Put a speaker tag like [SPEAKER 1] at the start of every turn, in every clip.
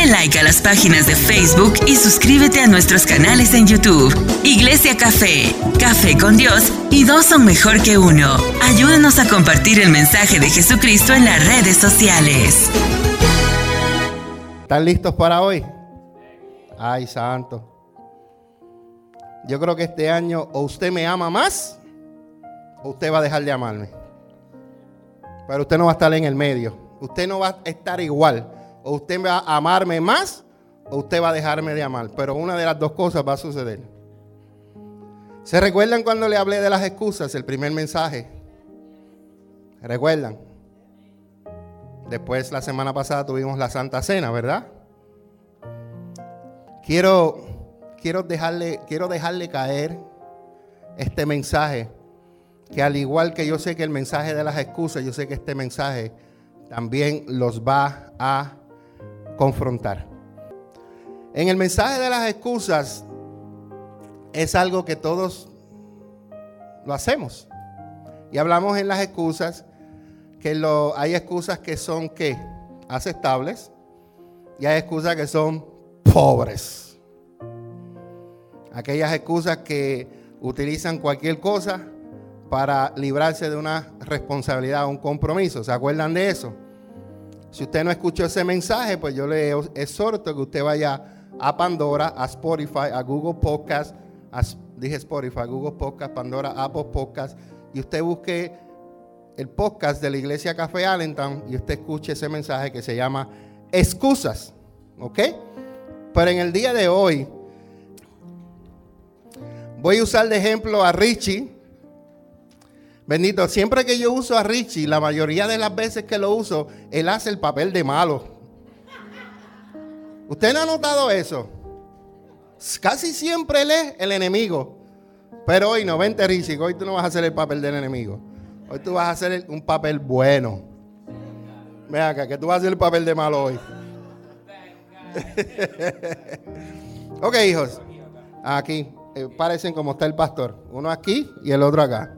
[SPEAKER 1] Dale like a las páginas de Facebook y suscríbete a nuestros canales en YouTube. Iglesia Café, Café con Dios y dos son mejor que uno. Ayúdanos a compartir el mensaje de Jesucristo en las redes sociales.
[SPEAKER 2] ¿Están listos para hoy? Ay, santo. Yo creo que este año o usted me ama más o usted va a dejar de amarme. Pero usted no va a estar en el medio. Usted no va a estar igual. O usted va a amarme más o usted va a dejarme de amar. Pero una de las dos cosas va a suceder. ¿Se recuerdan cuando le hablé de las excusas, el primer mensaje? ¿Recuerdan? Después, la semana pasada tuvimos la Santa Cena, ¿verdad? Quiero, quiero, dejarle, quiero dejarle caer este mensaje que al igual que yo sé que el mensaje de las excusas, yo sé que este mensaje también los va a confrontar. En el mensaje de las excusas es algo que todos lo hacemos. Y hablamos en las excusas que lo, hay excusas que son aceptables y hay excusas que son pobres. Aquellas excusas que utilizan cualquier cosa para librarse de una responsabilidad, un compromiso. ¿Se acuerdan de eso? Si usted no escuchó ese mensaje, pues yo le exhorto que usted vaya a Pandora, a Spotify, a Google Podcast, dije Spotify, Google Podcast, Pandora, Apple Podcast, y usted busque el podcast de la Iglesia Café Allentown y usted escuche ese mensaje que se llama Excusas. ¿Ok? Pero en el día de hoy voy a usar de ejemplo a Richie Bendito, siempre que yo uso a Richie, la mayoría de las veces que lo uso, él hace el papel de malo. ¿Usted no ha notado eso? Casi siempre él es el enemigo. Pero hoy no, vente Richie, hoy tú no vas a hacer el papel del enemigo. Hoy tú vas a hacer un papel bueno. Ve acá, que tú vas a hacer el papel de malo hoy. ok, hijos. Aquí, eh, parecen como está el pastor. Uno aquí y el otro acá.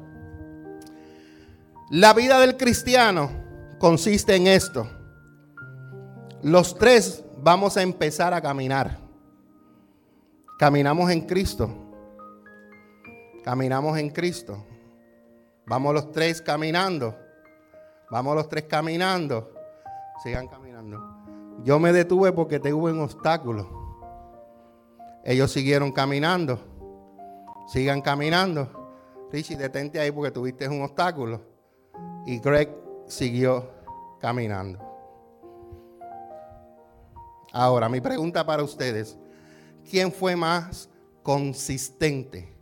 [SPEAKER 2] La vida del cristiano consiste en esto. Los tres vamos a empezar a caminar. Caminamos en Cristo. Caminamos en Cristo. Vamos los tres caminando. Vamos los tres caminando. Sigan caminando. Yo me detuve porque tuve un obstáculo. Ellos siguieron caminando. Sigan caminando. Richie, detente ahí porque tuviste un obstáculo. Y Greg siguió caminando. Ahora, mi pregunta para ustedes, ¿quién fue más consistente?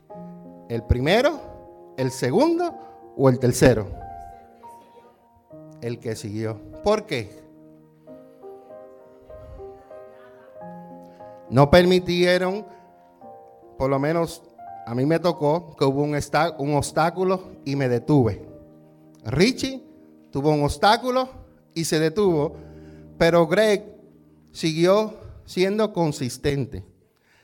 [SPEAKER 2] ¿El primero, el segundo o el tercero? El que siguió. ¿Por qué? No permitieron, por lo menos a mí me tocó, que hubo un, obstáculo y me detuve. Richie tuvo un obstáculo y se detuvo, pero Greg siguió siendo consistente.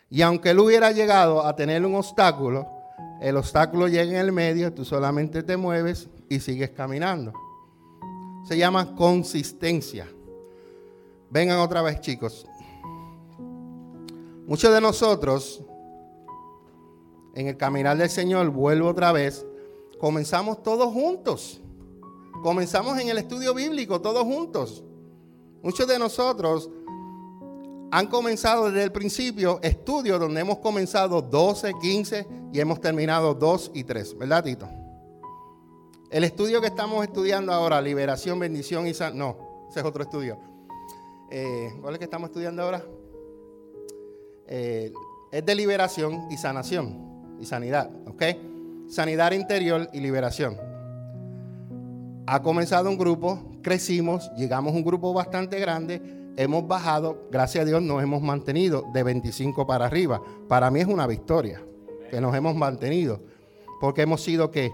[SPEAKER 2] Y aunque él hubiera llegado a tener un obstáculo, el obstáculo llega en el medio, tú solamente te mueves y sigues caminando. Se llama consistencia. Vengan otra vez, chicos. Muchos de nosotros, en el caminar del Señor, vuelvo otra vez, comenzamos todos juntos. Comenzamos en el estudio bíblico todos juntos. Muchos de nosotros han comenzado desde el principio estudios donde hemos comenzado 12, 15 y hemos terminado 2 y 3, ¿verdad, Tito? El estudio que estamos estudiando ahora, liberación, bendición y san... No, ese es otro estudio. Eh, ¿Cuál es que estamos estudiando ahora? Eh, es de liberación y sanación y sanidad, ¿ok? Sanidad interior y liberación ha comenzado un grupo, crecimos, llegamos a un grupo bastante grande, hemos bajado, gracias a Dios nos hemos mantenido de 25 para arriba. Para mí es una victoria que nos hemos mantenido, porque hemos sido que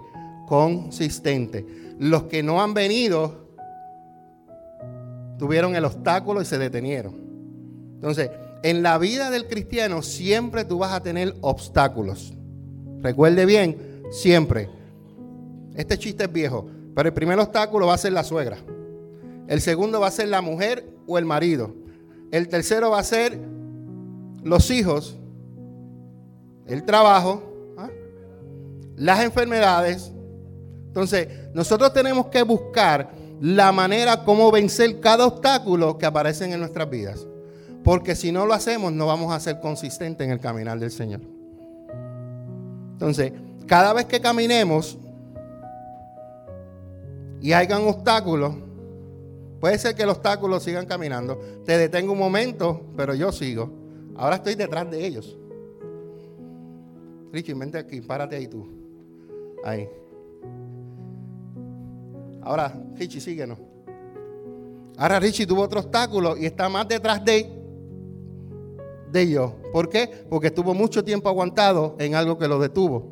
[SPEAKER 2] consistentes. Los que no han venido tuvieron el obstáculo y se detenieron. Entonces, en la vida del cristiano siempre tú vas a tener obstáculos. Recuerde bien, siempre. Este chiste es viejo. Pero el primer obstáculo va a ser la suegra. El segundo va a ser la mujer o el marido. El tercero va a ser los hijos, el trabajo, ¿ah? las enfermedades. Entonces, nosotros tenemos que buscar la manera como vencer cada obstáculo que aparece en nuestras vidas. Porque si no lo hacemos, no vamos a ser consistentes en el caminar del Señor. Entonces, cada vez que caminemos y hayan obstáculos, puede ser que los obstáculos sigan caminando. Te detengo un momento, pero yo sigo. Ahora estoy detrás de ellos. Richie, vente aquí, párate ahí tú. Ahí. Ahora, Richie, síguenos. Ahora Richie tuvo otro obstáculo y está más detrás de, de yo. ¿Por qué? Porque estuvo mucho tiempo aguantado en algo que lo detuvo.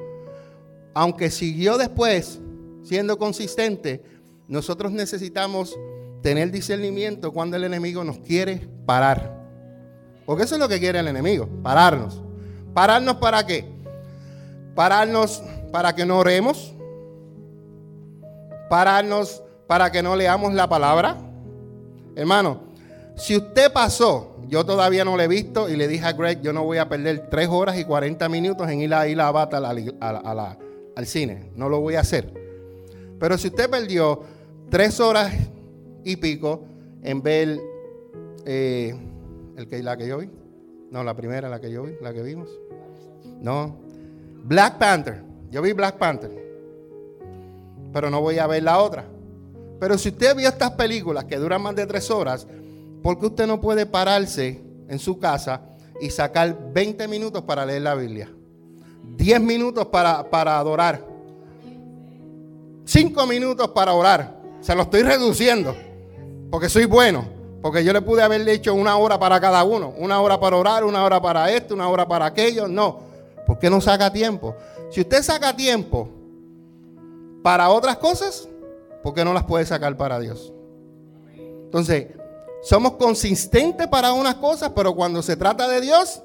[SPEAKER 2] Aunque siguió después siendo consistente, nosotros necesitamos tener discernimiento cuando el enemigo nos quiere parar. Porque eso es lo que quiere el enemigo, pararnos. ¿Pararnos para qué? Pararnos para que no oremos. Pararnos para que no leamos la palabra. Hermano, si usted pasó, yo todavía no lo he visto y le dije a Greg, yo no voy a perder 3 horas y 40 minutos en ir a ir a Bata al cine. No lo voy a hacer. Pero si usted perdió 3 horas y pico en ver eh, el que, la que yo vi. No, la primera, la que yo vi, la que vimos. No. Black Panther. Yo vi Black Panther. Pero no voy a ver la otra. Pero si usted vio estas películas que duran más de tres horas, ¿por qué usted no puede pararse en su casa y sacar 20 minutos para leer la Biblia? 10 minutos para, para adorar. 5 minutos para orar. Se lo estoy reduciendo. Porque soy bueno. Porque yo le pude haber hecho una hora para cada uno. Una hora para orar, una hora para esto, una hora para aquello. No. ¿Por qué no saca tiempo? Si usted saca tiempo para otras cosas, ¿por qué no las puede sacar para Dios? Entonces, somos consistentes para unas cosas, pero cuando se trata de Dios,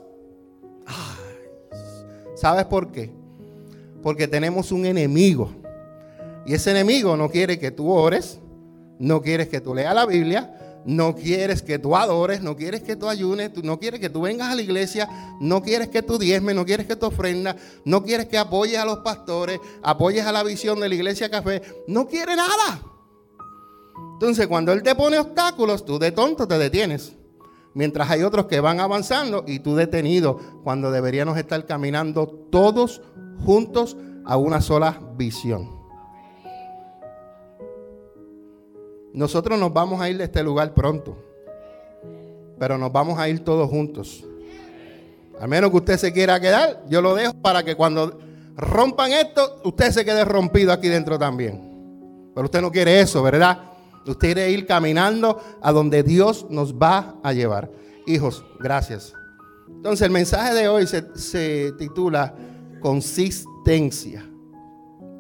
[SPEAKER 2] ¿sabes por qué? Porque tenemos un enemigo. Y ese enemigo no quiere que tú ores, no quieres que tú leas la Biblia, no quieres que tú adores, no quieres que tú ayunes, no quieres que tú vengas a la iglesia, no quieres que tú diezmes, no quieres que tú ofrendas, no quieres que apoyes a los pastores, apoyes a la visión de la iglesia café, no quiere nada. Entonces, cuando Él te pone obstáculos, tú de tonto te detienes. Mientras hay otros que van avanzando y tú detenido, cuando deberíamos estar caminando todos juntos a una sola visión. Nosotros nos vamos a ir de este lugar pronto, pero nos vamos a ir todos juntos. Al menos que usted se quiera quedar, yo lo dejo para que cuando rompan esto, usted se quede rompido aquí dentro también. Pero usted no quiere eso, ¿verdad? Usted quiere ir caminando a donde Dios nos va a llevar. Hijos, gracias. Entonces el mensaje de hoy se, se titula Consistencia.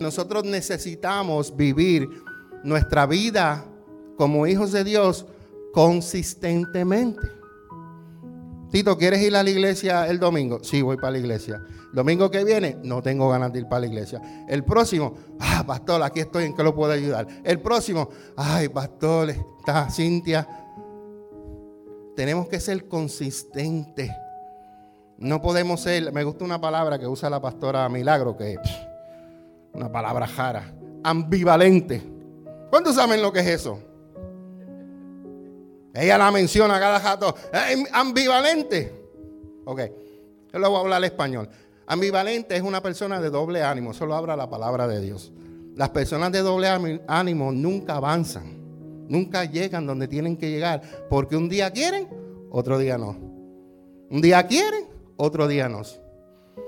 [SPEAKER 2] Nosotros necesitamos vivir nuestra vida como hijos de Dios consistentemente. Tito, ¿quieres ir a la iglesia el domingo? Sí, voy para la iglesia. domingo que viene, no tengo ganas de ir para la iglesia. El próximo, ah, pastor, aquí estoy, ¿en qué lo puedo ayudar? El próximo, ay, pastor, está Cintia. Tenemos que ser consistentes. No podemos ser, me gusta una palabra que usa la pastora Milagro, que es una palabra jara, ambivalente. ¿Cuántos saben lo que es eso? Ella la menciona cada rato. Ambivalente. Ok, yo le voy a hablar español. Ambivalente es una persona de doble ánimo. Solo habla la palabra de Dios. Las personas de doble ánimo nunca avanzan. Nunca llegan donde tienen que llegar. Porque un día quieren, otro día no. Un día quieren, otro día no.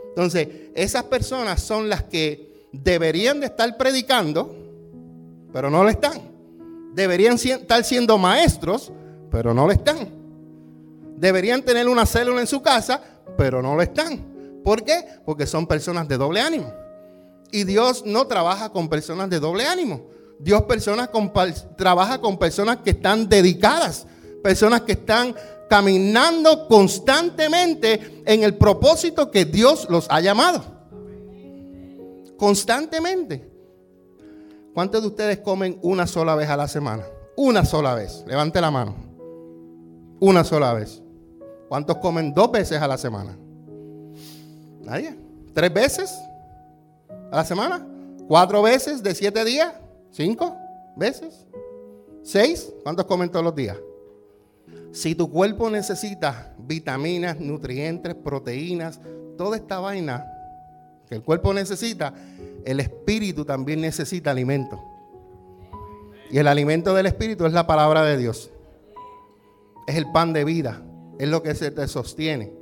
[SPEAKER 2] Entonces, esas personas son las que deberían de estar predicando, pero no lo están. Deberían estar siendo maestros, pero no lo están. Deberían tener una célula en su casa, pero no lo están. ¿Por qué? Porque son personas de doble ánimo. Y Dios no trabaja con personas de doble ánimo. Dios personas trabaja con personas que están dedicadas, personas que están caminando constantemente en el propósito que Dios los ha llamado. Constantemente. ¿Cuántos de ustedes comen una sola vez a la semana? Una sola vez. Levante la mano. Una sola vez. ¿Cuántos comen dos veces a la semana? Nadie. ¿Tres veces a la semana? ¿Cuatro veces de siete días? ¿Cinco veces? ¿Seis? ¿Cuántos comen todos los días? Si tu cuerpo necesita vitaminas, nutrientes, proteínas, toda esta vaina que el cuerpo necesita, el espíritu también necesita alimento. Y el alimento del espíritu es la palabra de Dios. Es el pan de vida, es lo que se te sostiene.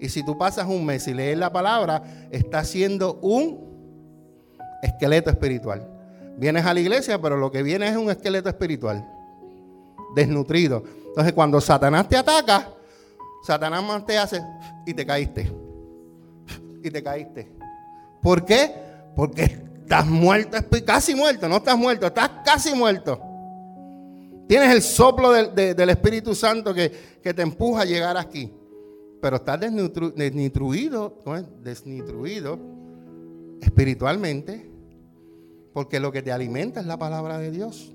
[SPEAKER 2] Y si tú pasas un mes y lees la palabra, estás siendo un esqueleto espiritual. Vienes a la iglesia, pero lo que viene es un esqueleto espiritual, desnutrido. Entonces, cuando Satanás te ataca, Satanás más te hace y te caíste. Y te caíste. ¿Por qué? Porque estás muerto, casi muerto, no estás muerto, estás casi muerto. Tienes el soplo del, Espíritu Santo que, te empuja a llegar aquí. Pero estás desnutruido, desnutruido espiritualmente, porque lo que te alimenta es la palabra de Dios.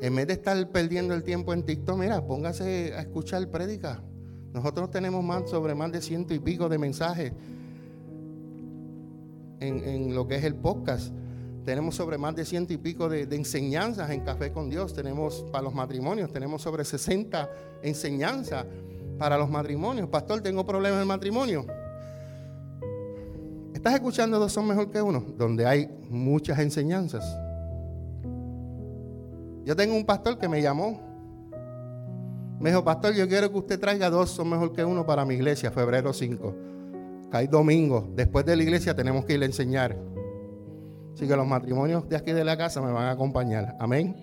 [SPEAKER 2] En vez de estar perdiendo el tiempo en TikTok, mira, póngase a escuchar prédica. Nosotros tenemos más sobre más de ciento y pico de mensajes en, lo que es el podcast. Tenemos sobre más de ciento y pico de, enseñanzas en Café con Dios. Tenemos para los matrimonios, tenemos sobre 60 enseñanzas para los matrimonios. Pastor, tengo problemas en matrimonio. ¿Estás escuchando dos son mejor que uno? Donde hay muchas enseñanzas. Yo tengo un pastor que me llamó. Me dijo, pastor, yo quiero que usted traiga dos son mejor que uno para mi iglesia, febrero 5. Cae domingo. Después de la iglesia tenemos que ir a enseñar. Así que los matrimonios de aquí de la casa me van a acompañar. Amén.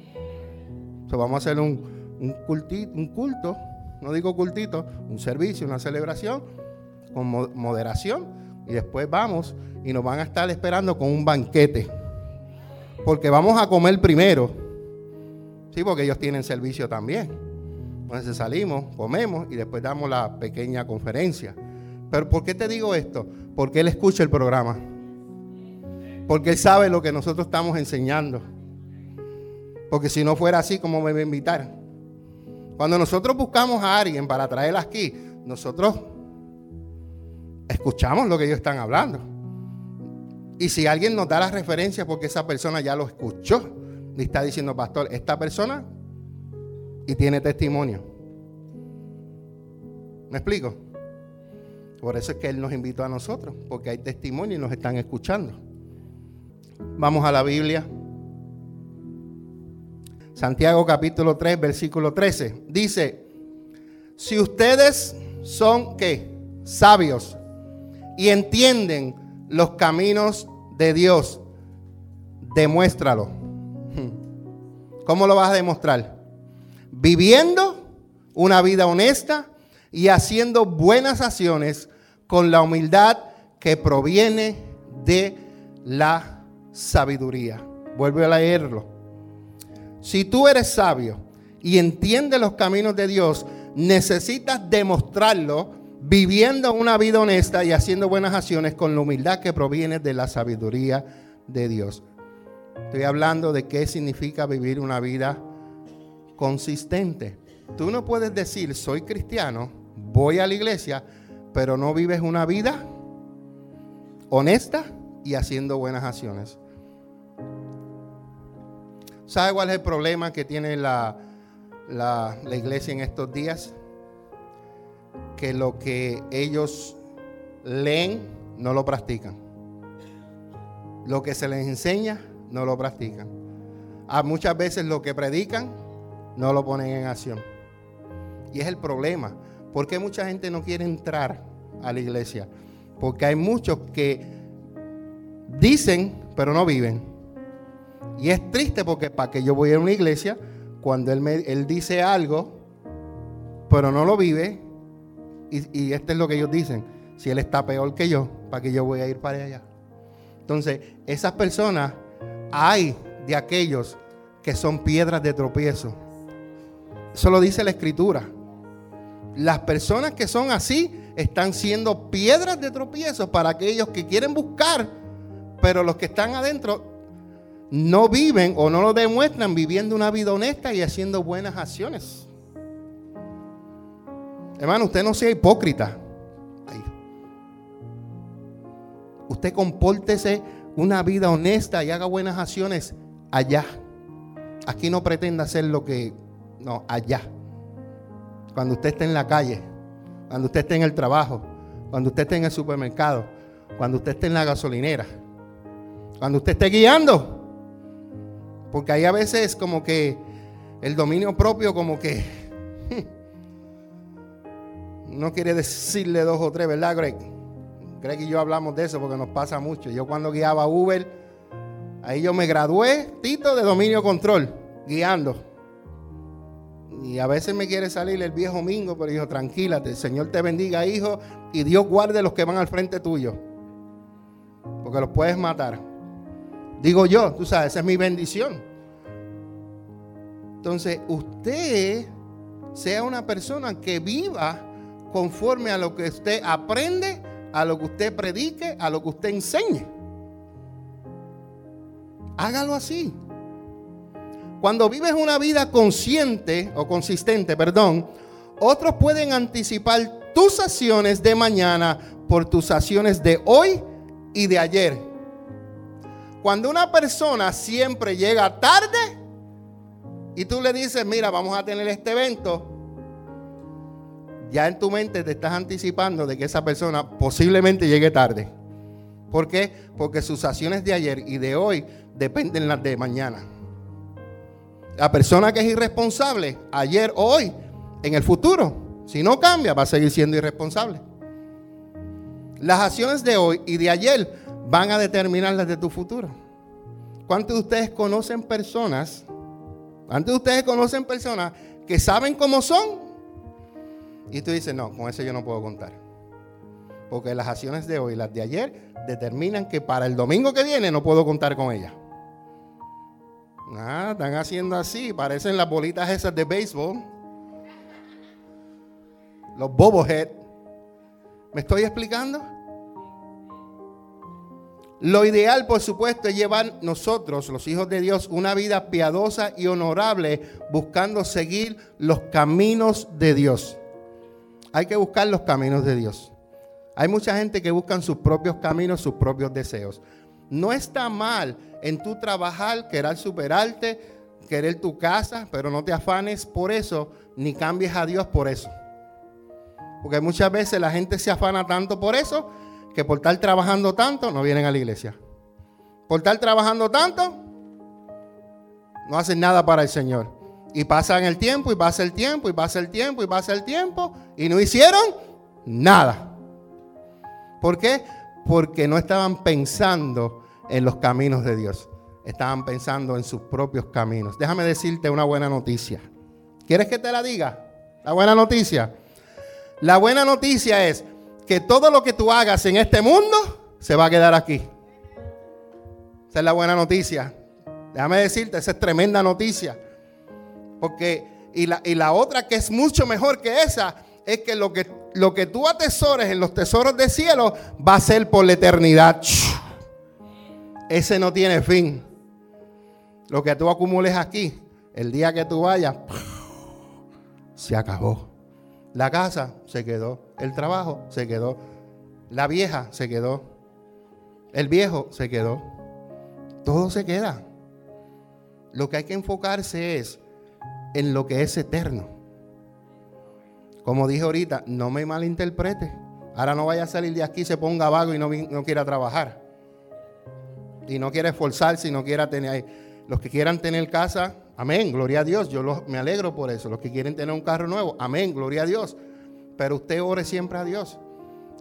[SPEAKER 2] So, vamos a hacer un, un, un culto, no digo cultito, un servicio, una celebración con moderación. Y después vamos y nos van a estar esperando con un banquete. Porque vamos a comer primero Sí, porque ellos tienen servicio también. Entonces salimos, comemos y después damos la pequeña conferencia. Pero ¿por qué te digo esto? Porque él escucha el programa. Porque él sabe lo que nosotros estamos enseñando. Porque si no fuera así, ¿cómo me va a invitar? Cuando nosotros buscamos a alguien para traerla aquí, nosotros escuchamos lo que ellos están hablando. Y si alguien nos da la referencia porque esa persona ya lo escuchó, le está diciendo, pastor, esta persona y tiene testimonio. ¿Me explico? Por eso es que Él nos invitó a nosotros, porque hay testimonio y nos están escuchando. Vamos a la Biblia. Santiago capítulo 3, versículo 13. Dice, si ustedes son, ¿qué? Sabios y entienden los caminos de Dios, demuéstralo ¿Cómo lo vas a demostrar? Viviendo una vida honesta y haciendo buenas acciones con la humildad que proviene de la sabiduría. Vuelve a leerlo. Si tú eres sabio y entiendes los caminos de Dios, necesitas demostrarlo viviendo una vida honesta y haciendo buenas acciones con la humildad que proviene de la sabiduría de Dios. Estoy hablando de qué significa vivir una vida consistente. Tú no puedes decir, soy cristiano, voy a la iglesia, pero no vives una vida honesta y haciendo buenas acciones. ¿Sabe cuál es el problema que tiene la, la, iglesia en estos días? Que lo que ellos leen no lo practican. Lo que se les enseña no lo practican. A ah, muchas veces lo que predican no lo ponen en acción. Y es el problema. ¿Por qué mucha gente no quiere entrar a la iglesia? Porque hay muchos que dicen, pero no viven. Y es triste porque para que yo voy a una iglesia, cuando él, me, él dice algo, pero no lo vive, y, y esto es lo que ellos dicen, si él está peor que yo, ¿para que yo voy a ir para allá? Entonces, esas personas hay de aquellos que son piedras de tropiezo. Eso lo dice la escritura. Las personas que son así están siendo piedras de tropiezo para aquellos que quieren buscar, pero los que están adentro no viven o no lo demuestran viviendo una vida honesta y haciendo buenas acciones. Hermano, usted no sea hipócrita. Usted compórtese una vida honesta y haga buenas acciones allá. Aquí no pretenda hacer lo que... No, allá. Cuando usted esté en la calle, cuando usted esté en el trabajo, cuando usted esté en el supermercado, cuando usted esté en la gasolinera, cuando usted esté guiando. Porque ahí a veces como que el dominio propio como que no quiere decirle dos o tres, ¿verdad, Greg? Greg y yo hablamos de eso porque nos pasa mucho. Yo cuando guiaba Uber, ahí yo me gradué, Tito, de dominio control, guiando. Y a veces me quiere salir el viejo mingo, pero dijo, tranquilate, el Señor te bendiga, hijo, y Dios guarde los que van al frente tuyo. Porque los puedes matar. Digo yo, tú sabes, esa es mi bendición. Entonces, usted sea una persona que viva conforme a lo que usted aprende, a lo que usted predique, a lo que usted enseñe. Hágalo así. Cuando vives una vida consciente o consistente, perdón, otros pueden anticipar tus acciones de mañana por tus acciones de hoy y de ayer. Cuando una persona siempre llega tarde y tú le dices, mira, vamos a tener este evento, ya en tu mente te estás anticipando de que esa persona posiblemente llegue tarde. ¿Por qué? Porque sus acciones de ayer y de hoy dependen las de mañana. La persona que es irresponsable ayer hoy, en el futuro, si no cambia, va a seguir siendo irresponsable. Las acciones de hoy y de ayer van a determinar las de tu futuro. ¿Cuántos de ustedes conocen personas? ¿Cuántos de ustedes conocen personas que saben cómo son? Y tú dices, no, con eso yo no puedo contar. Porque las acciones de hoy y las de ayer determinan que para el domingo que viene no puedo contar con ellas. Ah, están haciendo así, parecen las bolitas esas de béisbol. Los bobohead. ¿Me estoy explicando? Lo ideal, por supuesto, es llevar nosotros, los hijos de Dios, una vida piadosa y honorable, buscando seguir los caminos de Dios. Hay que buscar los caminos de Dios. Hay mucha gente que busca sus propios caminos, sus propios deseos. No está mal en tu trabajar, querer superarte, querer tu casa, pero no te afanes por eso, ni cambies a Dios por eso. Porque muchas veces la gente se afana tanto por eso, que por estar trabajando tanto, no vienen a la iglesia. Por estar trabajando tanto, no hacen nada para el Señor. Y pasan el tiempo, y pasa el tiempo, y pasa el tiempo, y pasa el tiempo, y no hicieron nada. ¿Por qué? Porque no estaban pensando en los caminos de Dios. Estaban pensando en sus propios caminos. Déjame decirte una buena noticia. ¿Quieres que te la diga? La buena noticia. La buena noticia es que todo lo que tú hagas en este mundo se va a quedar aquí. Esa es la buena noticia. Déjame decirte, esa es tremenda noticia. Porque, y la, y la otra que es mucho mejor que esa, es que lo que, lo que tú atesores en los tesoros del cielo va a ser por la eternidad ese no tiene fin. Lo que tú acumules aquí, el día que tú vayas, se acabó. La casa se quedó, el trabajo se quedó, la vieja se quedó, el viejo se quedó. Todo se queda. Lo que hay que enfocarse es en lo que es eterno. Como dije ahorita, no me malinterprete. Ahora no vaya a salir de aquí, se ponga vago y no, no quiera trabajar y no quiere esforzarse y no quiera tener. Los que quieran tener casa, amén, gloria a Dios. Yo me alegro por eso. Los que quieren tener un carro nuevo, amén, gloria a Dios. Pero usted ore siempre a Dios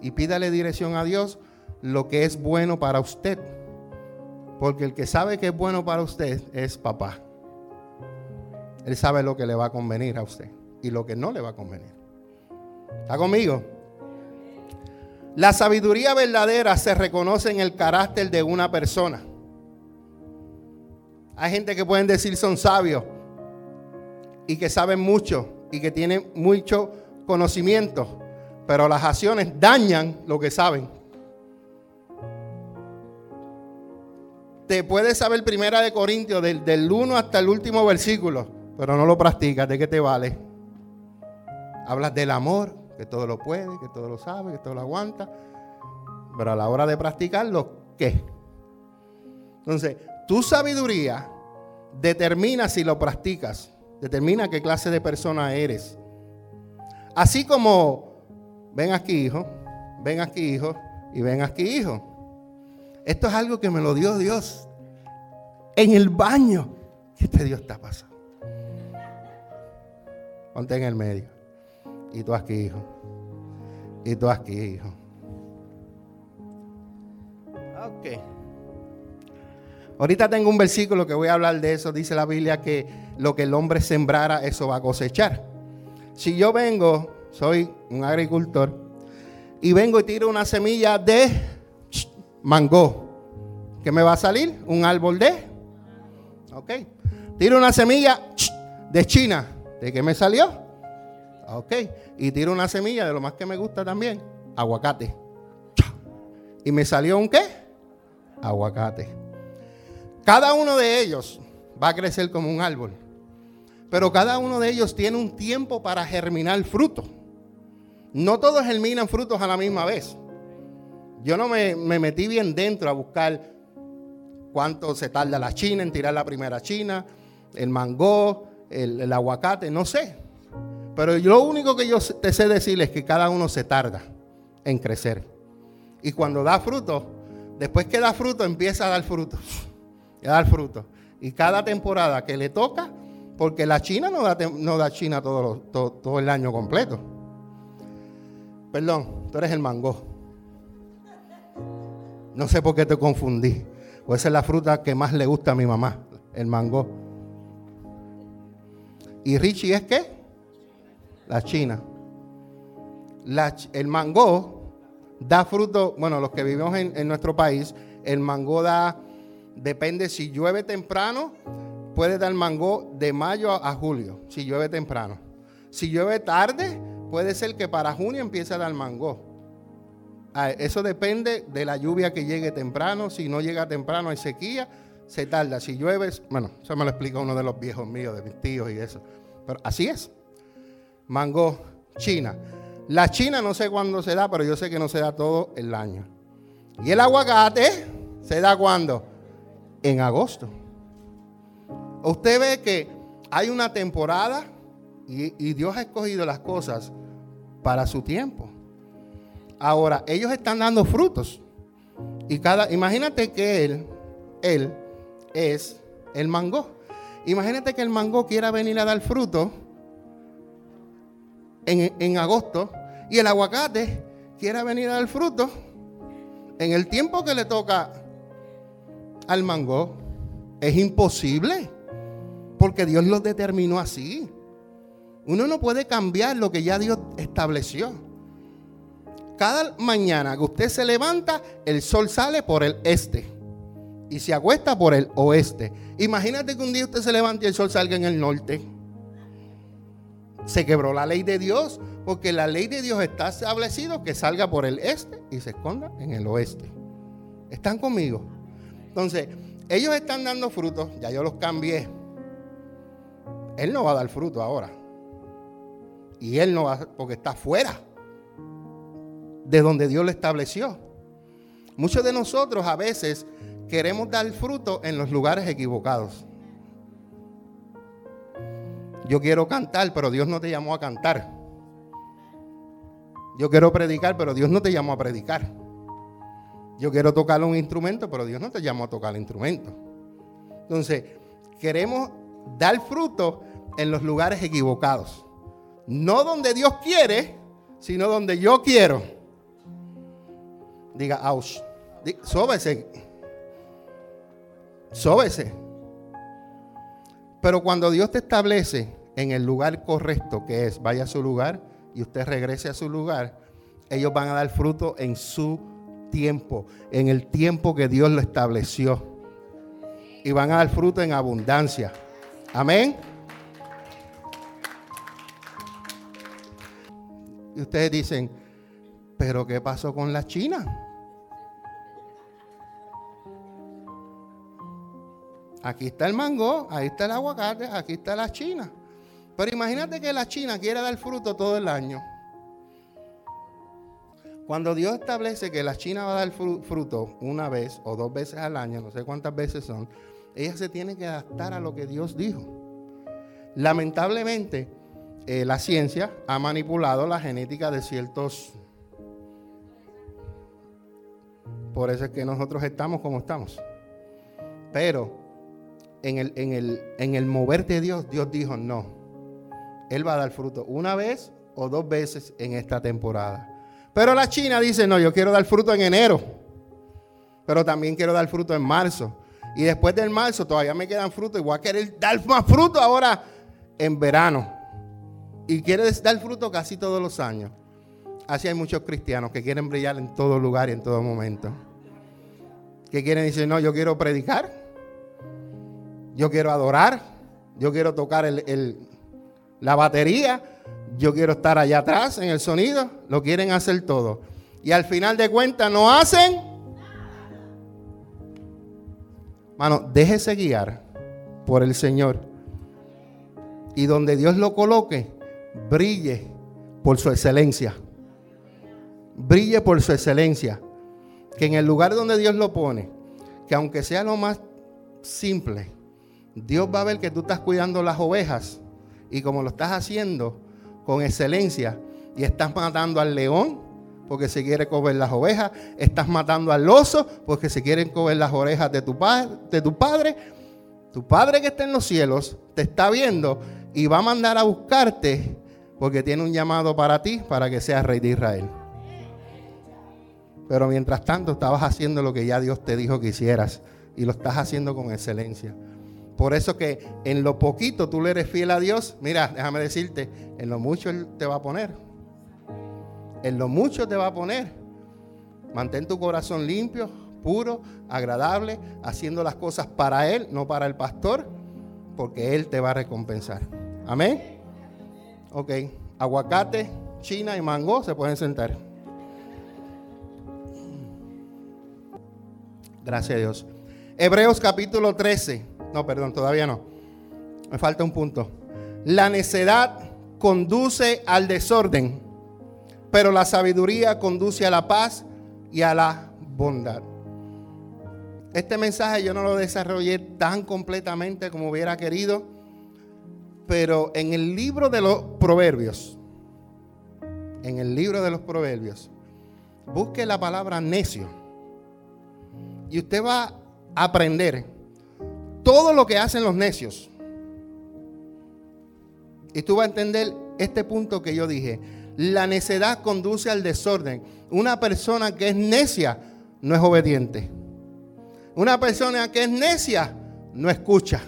[SPEAKER 2] y pídale dirección a Dios lo que es bueno para usted. Porque el que sabe que es bueno para usted es papá. Él sabe lo que le va a convenir a usted y lo que no le va a convenir. ¿Está conmigo? La sabiduría verdadera se reconoce en el carácter de una persona. Hay gente que pueden decir son sabios y que saben mucho y que tienen mucho conocimiento, pero las acciones dañan lo que saben. Te puedes saber primera de Corintios del, del 1 hasta el último versículo, pero no lo practicas, ¿de qué te vale? Hablas del amor, que todo lo puede, que todo lo sabe, que todo lo aguanta. Pero a la hora de practicarlo, ¿qué? Entonces, tu sabiduría determina si lo practicas, determina qué clase de persona eres. Así como, ven aquí, hijo, ven aquí, hijo, y ven aquí, hijo. Esto es algo que me lo dio Dios en el baño. ¿Qué este Dios está pasando? Ponte en el medio. Y tú aquí, hijo. Y tú aquí, hijo. Ok. Ahorita tengo un versículo que voy a hablar de eso. Dice la Biblia que lo que el hombre sembrara, eso va a cosechar. Si yo vengo, soy un agricultor, y vengo y tiro una semilla de mango, ¿qué me va a salir? Un árbol de. Ok. Tiro una semilla de China, ¿de qué me salió? Ok. Y tiro una semilla de lo más que me gusta también, aguacate. ¿Y me salió un qué? Aguacate. Cada uno de ellos va a crecer como un árbol. Pero cada uno de ellos tiene un tiempo para germinar fruto. No todos germinan frutos a la misma vez. Yo no me, metí bien dentro a buscar cuánto se tarda la china en tirar la primera china, el mango, el, aguacate, no sé. Pero lo único que yo te sé decir es que cada uno se tarda en crecer. Y cuando da fruto, después que da fruto, empieza a dar. A dar fruto. Y cada temporada que le toca, porque la China no da, China todo, todo, el año completo. Perdón, tú eres el mango. No sé por qué te confundí. O esa es la fruta que más le gusta a mi mamá, el mango. ¿Y Richie es qué? La China. el mango da fruto, bueno, los que vivimos en, en nuestro país, el mango da, depende si llueve temprano, puede dar mango de mayo a julio, si llueve temprano. Si llueve tarde, puede ser que para junio empiece a dar mango. Ah, eso depende de la lluvia que llegue temprano. Si no llega temprano hay sequía, se tarda. Si llueve, bueno, eso me lo explica uno de los viejos míos, de mis tíos y eso. Pero así es. Mango, China. La China no sé cuándo se da, pero yo sé que no se da todo el año. Y el aguacate se da cuándo? En agosto. Usted ve que hay una temporada y, Dios ha escogido las cosas para su tiempo. Ahora, ellos están dando frutos. Y cada, imagínate que él, él es el mango. Imagínate que el mango quiera venir a dar fruto en, en, agosto y el aguacate quiera venir a dar fruto en el tiempo que le toca al mango. Es imposible porque Dios lo determinó así. Uno no puede cambiar lo que ya Dios estableció. Cada mañana que usted se levanta, el sol sale por el este y se acuesta por el oeste. Imagínate que un día usted se levante y el sol salga en el norte. Se quebró la ley de Dios, porque la ley de Dios está establecido que salga por el este y se esconda en el oeste. ¿Están conmigo? Entonces, ellos están dando frutos, ya yo los cambié. Él no va a dar fruto ahora. Y él no va, porque está fuera de donde Dios lo estableció. Muchos de nosotros a veces queremos dar fruto en los lugares equivocados. Yo quiero cantar, pero Dios no te llamó a cantar. Yo quiero predicar, pero Dios no te llamó a predicar. Yo quiero tocar un instrumento, pero Dios no te llamó a tocar el instrumento. Entonces, queremos dar fruto en los lugares equivocados. No donde Dios quiere, sino donde yo quiero. Diga, ouch. Sóbese. Sóbese. Pero cuando Dios te establece en el lugar correcto, que es vaya a su lugar y usted regrese a su lugar, ellos van a dar fruto en su tiempo, en el tiempo que Dios lo estableció. Y van a dar fruto en abundancia. Amén. Y ustedes dicen, pero ¿qué pasó con la China? Aquí está el mango, ahí está el aguacate, aquí está la China. Pero imagínate que la China quiere dar fruto todo el año. Cuando Dios establece que la China va a dar fruto una vez o dos veces al año, no sé cuántas veces son, ella se tiene que adaptar a lo que Dios dijo. Lamentablemente, eh, la ciencia ha manipulado la genética de ciertos... Por eso es que nosotros estamos como estamos. Pero en el, en el, en el de Dios, Dios dijo, no, Él va a dar fruto una vez o dos veces en esta temporada. Pero la China dice, no, yo quiero dar fruto en enero, pero también quiero dar fruto en marzo. Y después del marzo todavía me quedan frutos y voy querer dar más fruto ahora en verano. Y quiere dar fruto casi todos los años. Así hay muchos cristianos que quieren brillar en todo lugar y en todo momento. Que quieren decir, no, yo quiero predicar. Yo quiero adorar. Yo quiero tocar la batería. Yo quiero estar allá atrás en el sonido. Lo quieren hacer todo. Y al final de cuentas no hacen. Mano, déjese guiar por el Señor. Y donde Dios lo coloque, brille por su excelencia. Brille por su excelencia. Que en el lugar donde Dios lo pone, que aunque sea lo más simple, Dios va a ver que tú estás cuidando las ovejas y como lo estás haciendo con excelencia y estás matando al león porque se quiere comer las ovejas, estás matando al oso porque se quieren comer las orejas de tu, de tu padre. Tu padre que está en los cielos te está viendo y va a mandar a buscarte porque tiene un llamado para ti, para que seas rey de Israel. Pero mientras tanto estabas haciendo lo que ya Dios te dijo que hicieras y lo estás haciendo con excelencia. Por eso que en lo poquito tú le eres fiel a Dios, mira, déjame decirte, en lo mucho Él te va a poner. En lo mucho te va a poner. Mantén tu corazón limpio, puro, agradable, haciendo las cosas para Él, no para el pastor, porque Él te va a recompensar. Amén. Ok, aguacate, china y mango se pueden sentar. Gracias a Dios. Hebreos capítulo 13. No, perdón, todavía no. Me falta un punto. La necedad conduce al desorden, pero la sabiduría conduce a la paz y a la bondad. Este mensaje yo no lo desarrollé tan completamente como hubiera querido pero en el libro de los proverbios, en el libro de los proverbios, busque la palabra necio. Y usted va a aprender todo lo que hacen los necios. Y tú vas a entender este punto que yo dije. La necedad conduce al desorden. Una persona que es necia no es obediente. Una persona que es necia no escucha.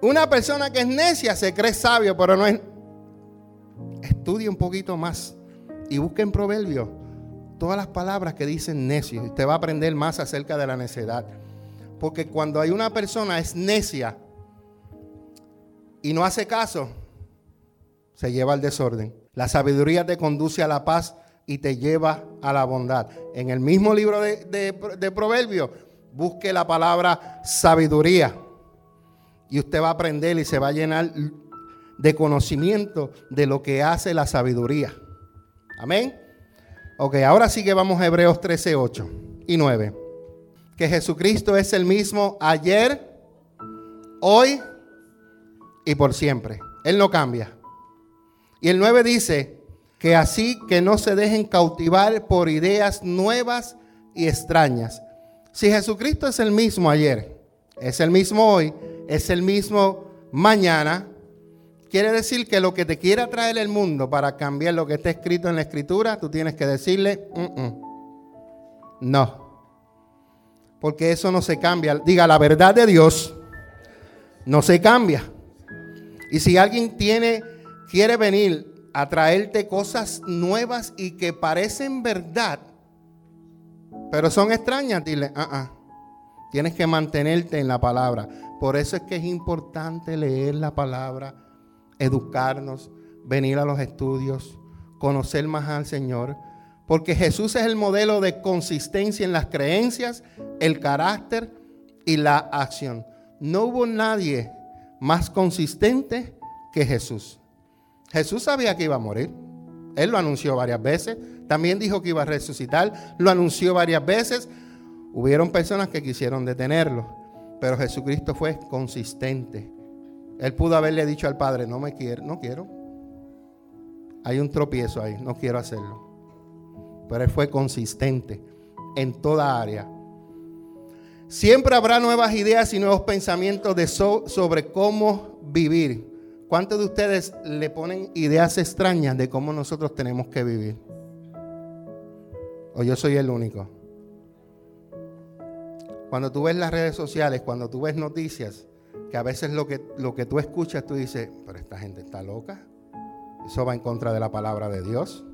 [SPEAKER 2] Una persona que es necia se cree sabio, pero no es... Estudie un poquito más y busque en Proverbios todas las palabras que dicen necio. Usted va a aprender más acerca de la necedad. Porque cuando hay una persona es necia y no hace caso, se lleva al desorden. La sabiduría te conduce a la paz y te lleva a la bondad. En el mismo libro de, de Proverbios, busque la palabra sabiduría. Y usted va a aprender y se va a llenar de conocimiento de lo que hace la sabiduría. Amén. Ok, ahora sí que vamos a Hebreos 13, 8 y 9. Que Jesucristo es el mismo ayer, hoy y por siempre. Él no cambia. Y el 9 dice que así que no se dejen cautivar por ideas nuevas y extrañas. Si Jesucristo es el mismo ayer, es el mismo hoy, es el mismo mañana, quiere decir que lo que te quiera traer el mundo para cambiar lo que está escrito en la escritura, tú tienes que decirle, no. Porque eso no se cambia. Diga, la verdad de Dios no se cambia. Y si alguien tiene, quiere venir a traerte cosas nuevas y que parecen verdad, pero son extrañas, dile, ah, ah. Tienes que mantenerte en la palabra. Por eso es que es importante leer la palabra, educarnos, venir a los estudios, conocer más al Señor. Porque Jesús es el modelo de consistencia en las creencias, el carácter y la acción. No hubo nadie más consistente que Jesús. Jesús sabía que iba a morir. Él lo anunció varias veces. También dijo que iba a resucitar. Lo anunció varias veces. Hubieron personas que quisieron detenerlo. Pero Jesucristo fue consistente. Él pudo haberle dicho al Padre, no me quiero, no quiero. Hay un tropiezo ahí, no quiero hacerlo. Pero Él fue consistente en toda área. Siempre habrá nuevas ideas y nuevos pensamientos sobre cómo vivir. ¿Cuántos de ustedes le ponen ideas extrañas de cómo nosotros tenemos que vivir? ¿O yo soy el único? Cuando tú ves las redes sociales, cuando tú ves noticias, que a veces lo que, lo que tú escuchas, tú dices, pero esta gente está loca. Eso va en contra de la palabra de Dios.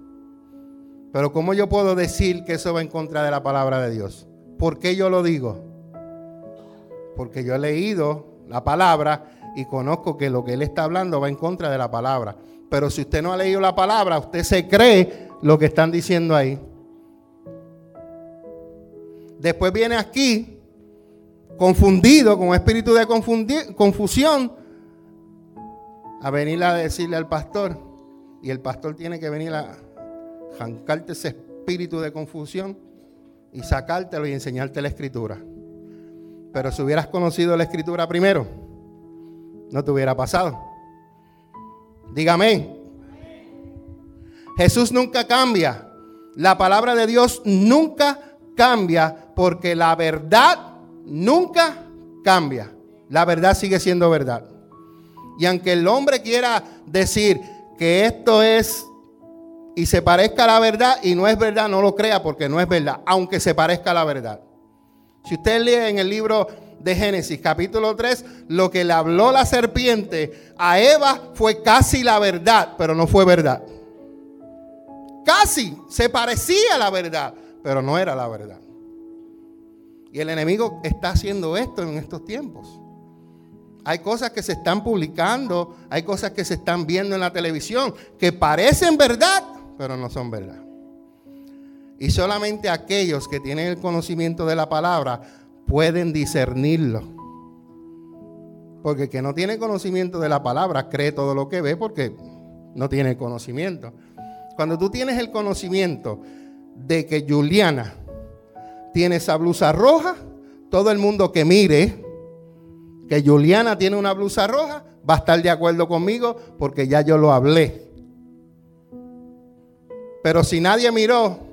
[SPEAKER 2] Pero ¿cómo yo puedo decir que eso va en contra de la palabra de Dios? ¿Por qué yo lo digo? Porque yo he leído la palabra y conozco que lo que él está hablando va en contra de la palabra. Pero si usted no ha leído la palabra, usted se cree lo que están diciendo ahí. Después viene aquí, confundido, con espíritu de confusión, a venir a decirle al pastor. Y el pastor tiene que venir a jancarte ese espíritu de confusión y sacártelo y enseñarte la escritura. Pero si hubieras conocido la escritura primero, no te hubiera pasado. Dígame. Jesús nunca cambia. La palabra de Dios nunca cambia porque la verdad nunca cambia. La verdad sigue siendo verdad. Y aunque el hombre quiera decir que esto es y se parezca a la verdad y no es verdad, no lo crea porque no es verdad, aunque se parezca a la verdad. Si usted lee en el libro de Génesis, capítulo 3, lo que le habló la serpiente a Eva fue casi la verdad, pero no fue verdad. Casi se parecía a la verdad, pero no era la verdad. Y el enemigo está haciendo esto en estos tiempos. Hay cosas que se están publicando, hay cosas que se están viendo en la televisión que parecen verdad, pero no son verdad. Y solamente aquellos que tienen el conocimiento de la palabra pueden discernirlo. Porque el que no tiene conocimiento de la palabra cree todo lo que ve porque no tiene conocimiento. Cuando tú tienes el conocimiento de que Juliana tiene esa blusa roja, todo el mundo que mire que Juliana tiene una blusa roja va a estar de acuerdo conmigo porque ya yo lo hablé. Pero si nadie miró,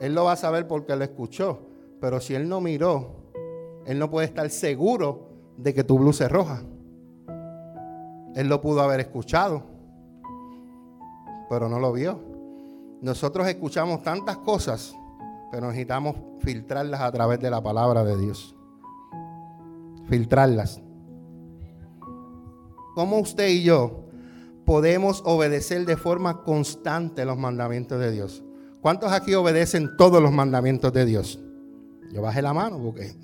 [SPEAKER 2] él lo va a saber porque lo escuchó. Pero si él no miró, él no puede estar seguro de que tu blusa es roja. Él lo pudo haber escuchado, pero no lo vio. Nosotros escuchamos tantas cosas, pero necesitamos filtrarlas a través de la palabra de Dios. Filtrarlas. ¿Cómo usted y yo podemos obedecer de forma constante los mandamientos de Dios? ¿Cuántos aquí obedecen todos los mandamientos de Dios? Yo bajé la mano porque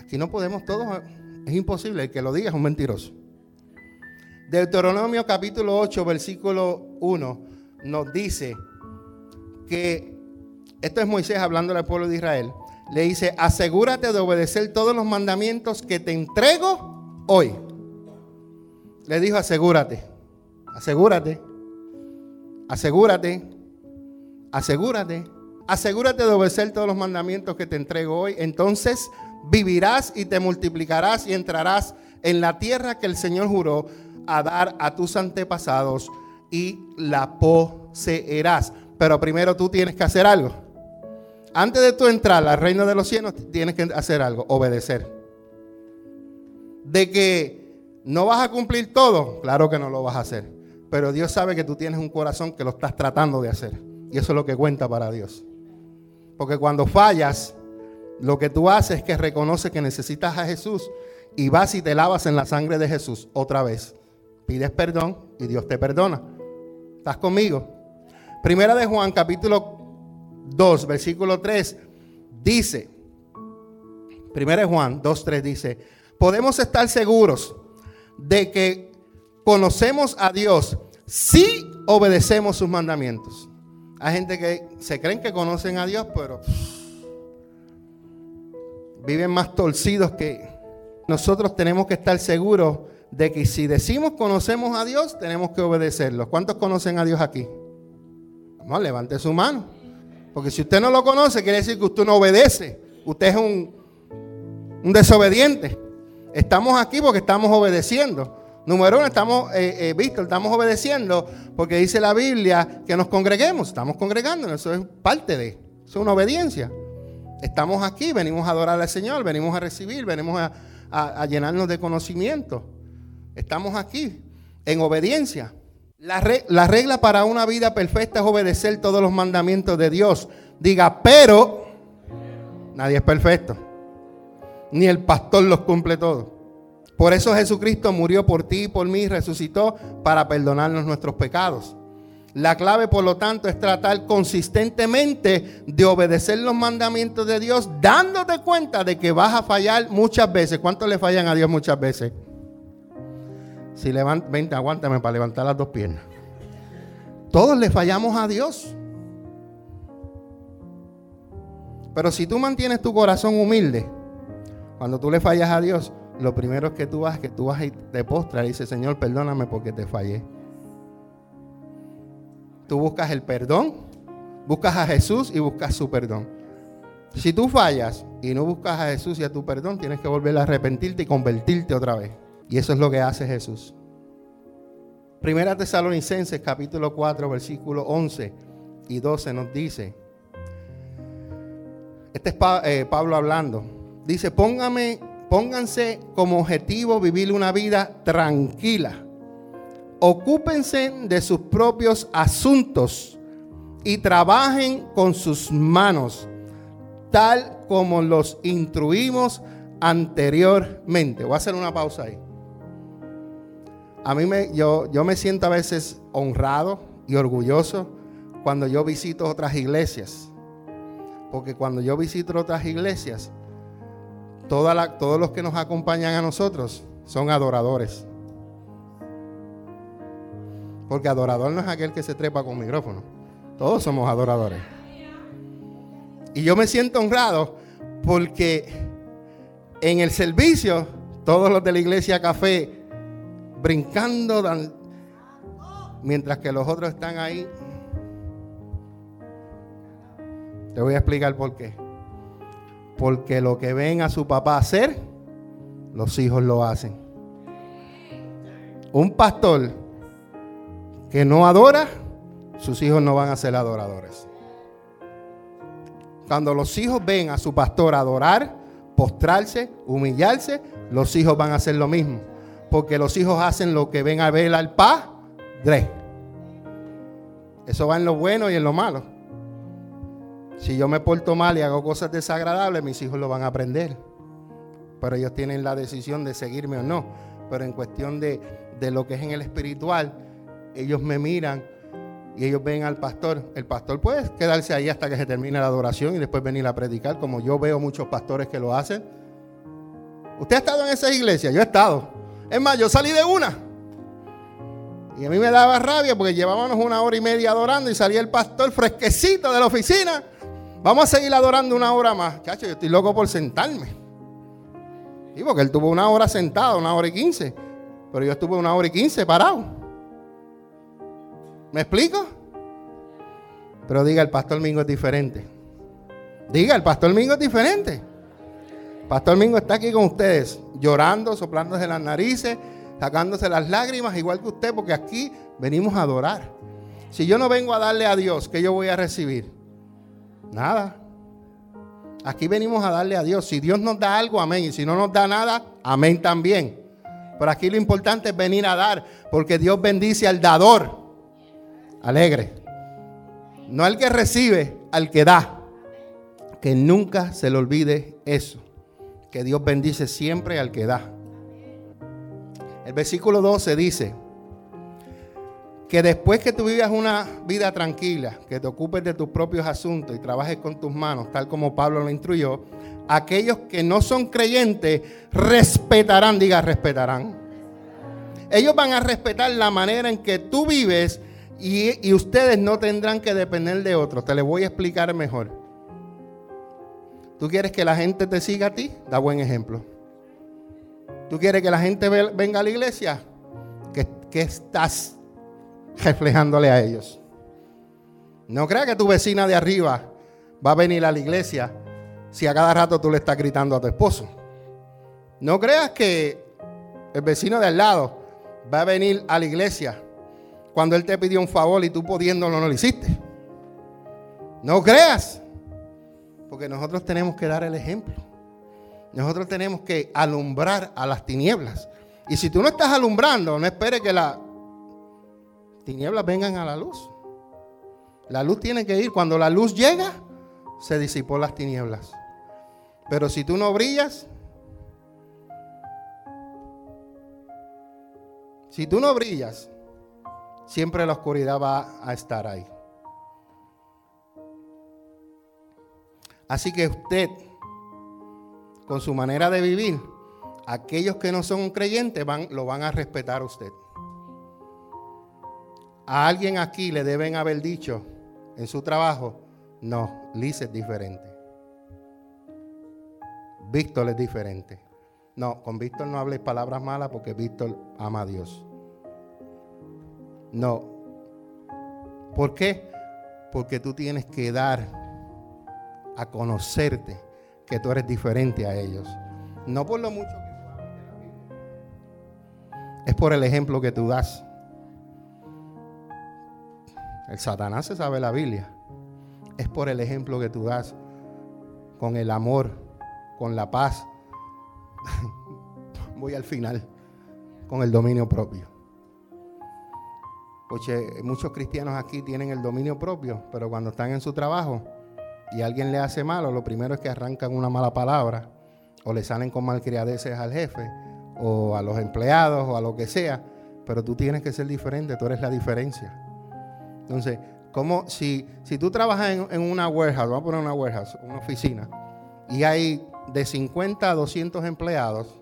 [SPEAKER 2] aquí no podemos todos, es imposible, el que lo diga es un mentiroso. Deuteronomio capítulo 8, versículo 1 nos dice que, esto es Moisés hablando al pueblo de Israel, le dice, asegúrate de obedecer todos los mandamientos que te entrego hoy. Le dijo, asegúrate, asegúrate, asegúrate asegúrate, asegúrate de obedecer todos los mandamientos que te entrego hoy. Entonces vivirás y te multiplicarás y entrarás en la tierra que el Señor juró a dar a tus antepasados y la poseerás. Pero primero tú tienes que hacer algo. Antes de tú entrar al reino de los cielos, tienes que hacer algo, obedecer. De que no vas a cumplir todo, claro que no lo vas a hacer. Pero Dios sabe que tú tienes un corazón que lo estás tratando de hacer. Y eso es lo que cuenta para Dios. Porque cuando fallas, lo que tú haces es que reconoces que necesitas a Jesús y vas y te lavas en la sangre de Jesús otra vez. Pides perdón y Dios te perdona. ¿Estás conmigo? Primera de Juan capítulo 2, versículo 3 dice, Primera de Juan 2, 3 dice, podemos estar seguros de que conocemos a Dios si obedecemos sus mandamientos. Hay gente que se creen que conocen a Dios, pero viven más torcidos que nosotros tenemos que estar seguros de que si decimos conocemos a Dios, tenemos que obedecerlo. ¿Cuántos conocen a Dios aquí? Vamos, levante su mano. Porque si usted no lo conoce, quiere decir que usted no obedece. Usted es un, un desobediente. Estamos aquí porque estamos obedeciendo. Número uno, estamos, eh, eh, estamos obedeciendo porque dice la Biblia que nos congreguemos. Estamos congregando, eso es parte de, eso es una obediencia. Estamos aquí, venimos a adorar al Señor, venimos a recibir, venimos a, llenarnos de conocimiento. Estamos aquí en obediencia. La, la regla para una vida perfecta es obedecer todos los mandamientos de Dios. Diga, pero nadie es perfecto. Ni el pastor los cumple todos. Por eso Jesucristo murió por ti y por mí y resucitó para perdonarnos nuestros pecados. La clave, por lo tanto, es tratar consistentemente de obedecer los mandamientos de Dios, dándote cuenta de que vas a fallar muchas veces. ¿Cuántos le fallan a Dios muchas veces? Si levanta, vente, aguántame para levantar las dos piernas. Todos le fallamos a Dios. Pero si tú mantienes tu corazón humilde, cuando tú le fallas a Dios, lo primero es que tú vas, que tú vas y te postras y dices, Señor, perdóname porque te fallé. Tú buscas el perdón, buscas a Jesús y buscas su perdón. Si tú fallas y no buscas a Jesús y a tu perdón, tienes que volver a arrepentirte y convertirte otra vez. Y eso es lo que hace Jesús. Primera Tesalonicenses capítulo 4 versículo 11 y 12 nos dice, este es eh, Pablo hablando, dice, póngame pónganse como objetivo vivir una vida tranquila. Ocúpense de sus propios asuntos y trabajen con sus manos, tal como los instruimos anteriormente. Voy a hacer una pausa ahí. A mí me, yo, yo me siento a veces honrado y orgulloso cuando yo visito otras iglesias. Porque cuando yo visito otras iglesias, todos los que nos acompañan a nosotros son adoradores. Porque adorador no es aquel que se trepa con micrófono. Todos somos adoradores. Y yo me siento honrado porque en el servicio, todos los de la iglesia café brincando, mientras que los otros están ahí. Te voy a explicar por qué. Porque lo que ven a su papá hacer, los hijos lo hacen. Un pastor que no adora, sus hijos no van a ser adoradores. Cuando los hijos ven a su pastor adorar, postrarse, humillarse, los hijos van a hacer lo mismo. Porque los hijos hacen lo que ven a ver al padre. Eso va en lo bueno y en lo malo. Si yo me porto mal y hago cosas desagradables, mis hijos lo van a aprender. Pero ellos tienen la decisión de seguirme o no. Pero en cuestión de, lo que es en el espiritual, ellos me miran y ellos ven al pastor. El pastor puede quedarse ahí hasta que se termine la adoración y después venir a predicar, como yo veo muchos pastores que lo hacen. ¿Usted ha estado en esa iglesia? Yo he estado. Es más, yo salí de una. Y a mí me daba rabia porque llevábamos una hora y media adorando y salía el pastor fresquecito de la oficina Vamos a seguir adorando una hora más. Chacho, yo estoy loco por sentarme. Y porque él tuvo una hora sentado, una hora y quince. Pero yo estuve una hora y quince parado. ¿Me explico? Pero diga, el pastor Mingo es diferente. Diga, el pastor Mingo es diferente. Pastor Mingo está aquí con ustedes, llorando, soplándose las narices, sacándose las lágrimas, igual que usted, porque aquí venimos a adorar. Si yo no vengo a darle a Dios, ¿qué yo voy a recibir? Nada. Aquí venimos a darle a Dios. Si Dios nos da algo, amén. Y si no nos da nada, amén también. Pero aquí lo importante es venir a dar, porque Dios bendice al dador. Alegre. No al que recibe, al que da. Que nunca se le olvide eso. Que Dios bendice siempre al que da. El versículo 12 dice, que después que tú vivas una vida tranquila, que te ocupes de tus propios asuntos y trabajes con tus manos, tal como Pablo lo instruyó, aquellos que no son creyentes respetarán, diga, respetarán. Ellos van a respetar la manera en que tú vives y, y ustedes no tendrán que depender de otros. Te les voy a explicar mejor. ¿Tú quieres que la gente te siga a ti? Da buen ejemplo. ¿Tú quieres que la gente venga a la iglesia? ¿Qué, estás reflejándole a ellos? No creas que tu vecina de arriba va a venir a la iglesia si a cada rato tú le estás gritando a tu esposo. No creas que el vecino de al lado va a venir a la iglesia cuando él te pidió un favor y tú pudiéndolo no lo hiciste. No creas. Porque nosotros tenemos que dar el ejemplo. Nosotros tenemos que alumbrar a las tinieblas. Y si tú no estás alumbrando, no esperes que las tinieblas vengan a la luz. La luz tiene que ir. Cuando la luz llega, se disipó las tinieblas. Pero si tú no brillas, si tú no brillas, siempre la oscuridad va a estar ahí. Así que usted, con su manera de vivir, aquellos que no son creyentes lo van a respetar a usted. A alguien aquí le deben haber dicho en su trabajo, no, Liz es diferente. Víctor es diferente. No, con Víctor no hables palabras malas porque Víctor ama a Dios. No. ¿Por qué? Porque tú tienes que dar a conocerte que tú eres diferente a ellos. No por lo mucho que tú hablas de la Biblia. Es por el ejemplo que tú das. El Satanás se sabe la Biblia. Es por el ejemplo que tú das con el amor, con la paz. Voy al final, con el dominio propio. Porque muchos cristianos aquí tienen el dominio propio, pero cuando están en su trabajo y alguien le hace malo, lo primero es que arrancan una mala palabra o le salen con malcriadeces al jefe o a los empleados o a lo que sea. Pero tú tienes que ser diferente, tú eres la diferencia. Entonces, como si, si tú trabajas en, en, una warehouse, vamos a poner una warehouse, una oficina, y hay de 50 a 200 empleados,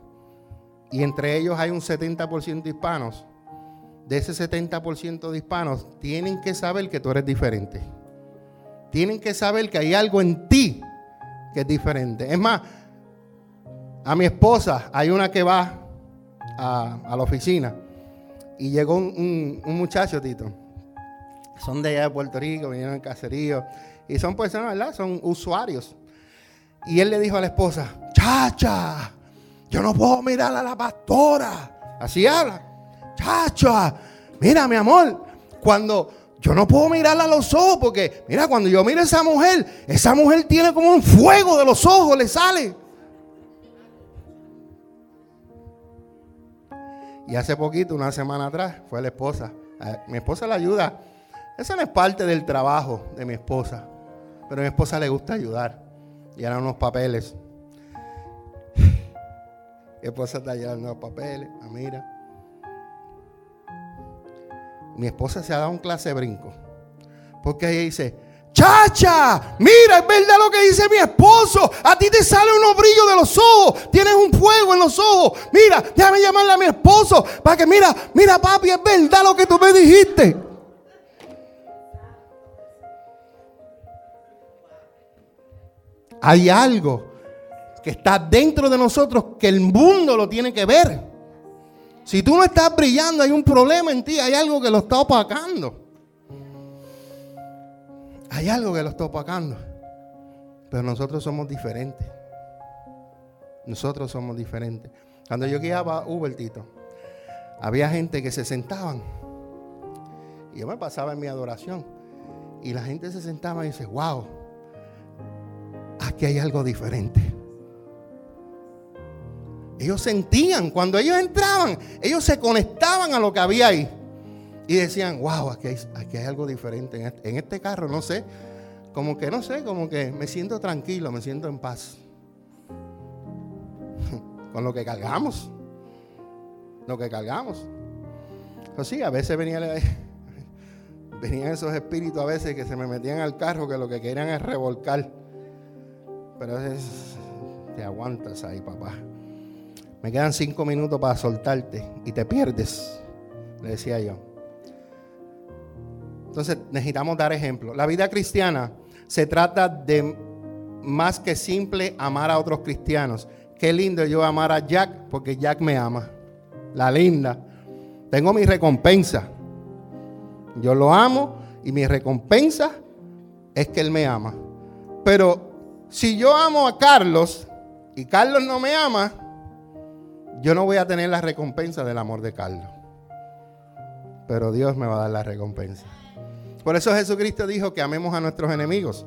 [SPEAKER 2] y entre ellos hay un 70% hispanos, de ese 70% de hispanos tienen que saber que tú eres diferente. Tienen que saber que hay algo en ti que es diferente. Es más, a mi esposa hay una que va a, la oficina y llegó un, muchacho, Tito. Son de allá de Puerto Rico, vinieron en caserío y son personas, ¿verdad? Son usuarios. Y él le dijo a la esposa, chacha, yo no puedo mirar a la pastora. Así habla. Chacha, mira mi amor, cuando yo no puedo mirarla a los ojos porque, mira, cuando yo miro a esa mujer, esa mujer tiene como un fuego de los ojos, le sale. Y hace poquito, una semana atrás, fue la esposa. Mi esposa la ayuda. Esa no es parte del trabajo de mi esposa. Pero a mi esposa le gusta ayudar. Y eran unos papeles. Mi esposa está llevando los papeles. Mira mi esposa se ha dado un clase de brinco. Porque ella dice, chacha, mira, es verdad lo que dice mi esposo. A ti te sale unos brillos de los ojos. Tienes un fuego en los ojos. Mira, déjame llamarle a mi esposo para que, mira, mira papi, es verdad lo que tú me dijiste. Hay algo que está dentro de nosotros que el mundo lo tiene que ver. Si tú no estás brillando, hay un problema en ti, hay algo que lo está opacando. Hay algo que lo está opacando. Pero nosotros somos diferentes. Nosotros somos diferentes. Cuando yo guiaba Uber, Tito, había gente que se sentaban. Y yo me pasaba en mi adoración. Y la gente se sentaba y dice, wow, aquí hay algo diferente. Ellos sentían, cuando ellos entraban, ellos se conectaban a lo que había ahí. Y decían, wow, aquí hay, aquí hay algo diferente. En este, este, carro, no sé, como que no sé, como que me siento tranquilo, me siento en paz. Con lo que cargamos. Lo que cargamos. Pues sí, a veces venía, venían esos espíritus a veces que se me metían al carro que lo que querían es revolcar. Pero es, te aguantas ahí, papá. Me quedan cinco minutos para soltarte y te pierdes, le decía yo. Entonces necesitamos dar ejemplo. La vida cristiana se trata de más que simple amar a otros cristianos. qué lindo yo amar a Jack porque Jack me ama. La linda. Tengo mi recompensa. Yo lo amo y mi recompensa es que él me ama. Pero si yo amo a Carlos y Carlos no me ama, yo no voy a tener la recompensa del amor de Carlos. Pero Dios me va a dar la recompensa. Por eso Jesucristo dijo que amemos a nuestros enemigos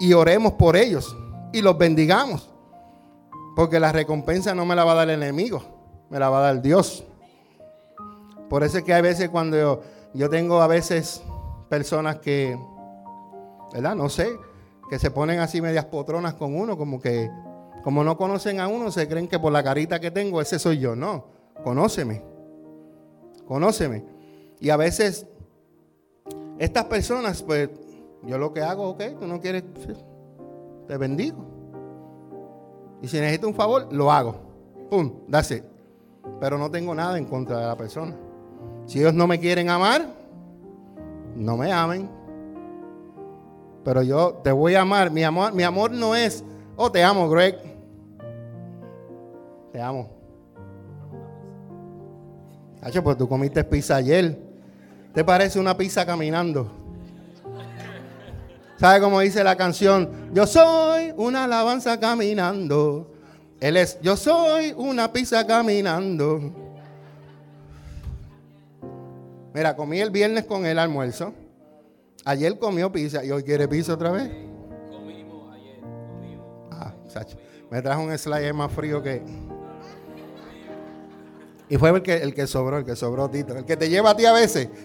[SPEAKER 2] y oremos por ellos y los bendigamos. Porque la recompensa no me la va a dar el enemigo, me la va a dar Dios. Por eso es que hay veces cuando yo, yo tengo a veces personas que, ¿verdad? No sé, que se ponen así medias potronas con uno, como que, como no conocen a uno, se creen que por la carita que tengo, ese soy yo. No, conóceme, conóceme. Y a veces, estas personas, pues, yo lo que hago, ok, tú no quieres, te bendigo. Y si necesito un favor, lo hago. Pum, dase. Pero no tengo nada en contra de la persona. Si ellos no me quieren amar, no me amen. Pero yo te voy a amar. Mi amor, mi amor no es, oh, te amo, Greg. Te amo. Hacho, pues tú comiste pizza ayer. ¿Te parece una pizza caminando? ¿Sabe cómo dice la canción? Yo soy una alabanza caminando. Él es, yo soy una pizza caminando. Mira, comí el viernes con el almuerzo. Ayer comió pizza y hoy quiere pizza otra vez. Comimos ayer, Ah, Sacho. Me trajo un slide más frío que. Y fue el que, el que sobró, el que sobró, Tito. El que te lleva a ti a veces.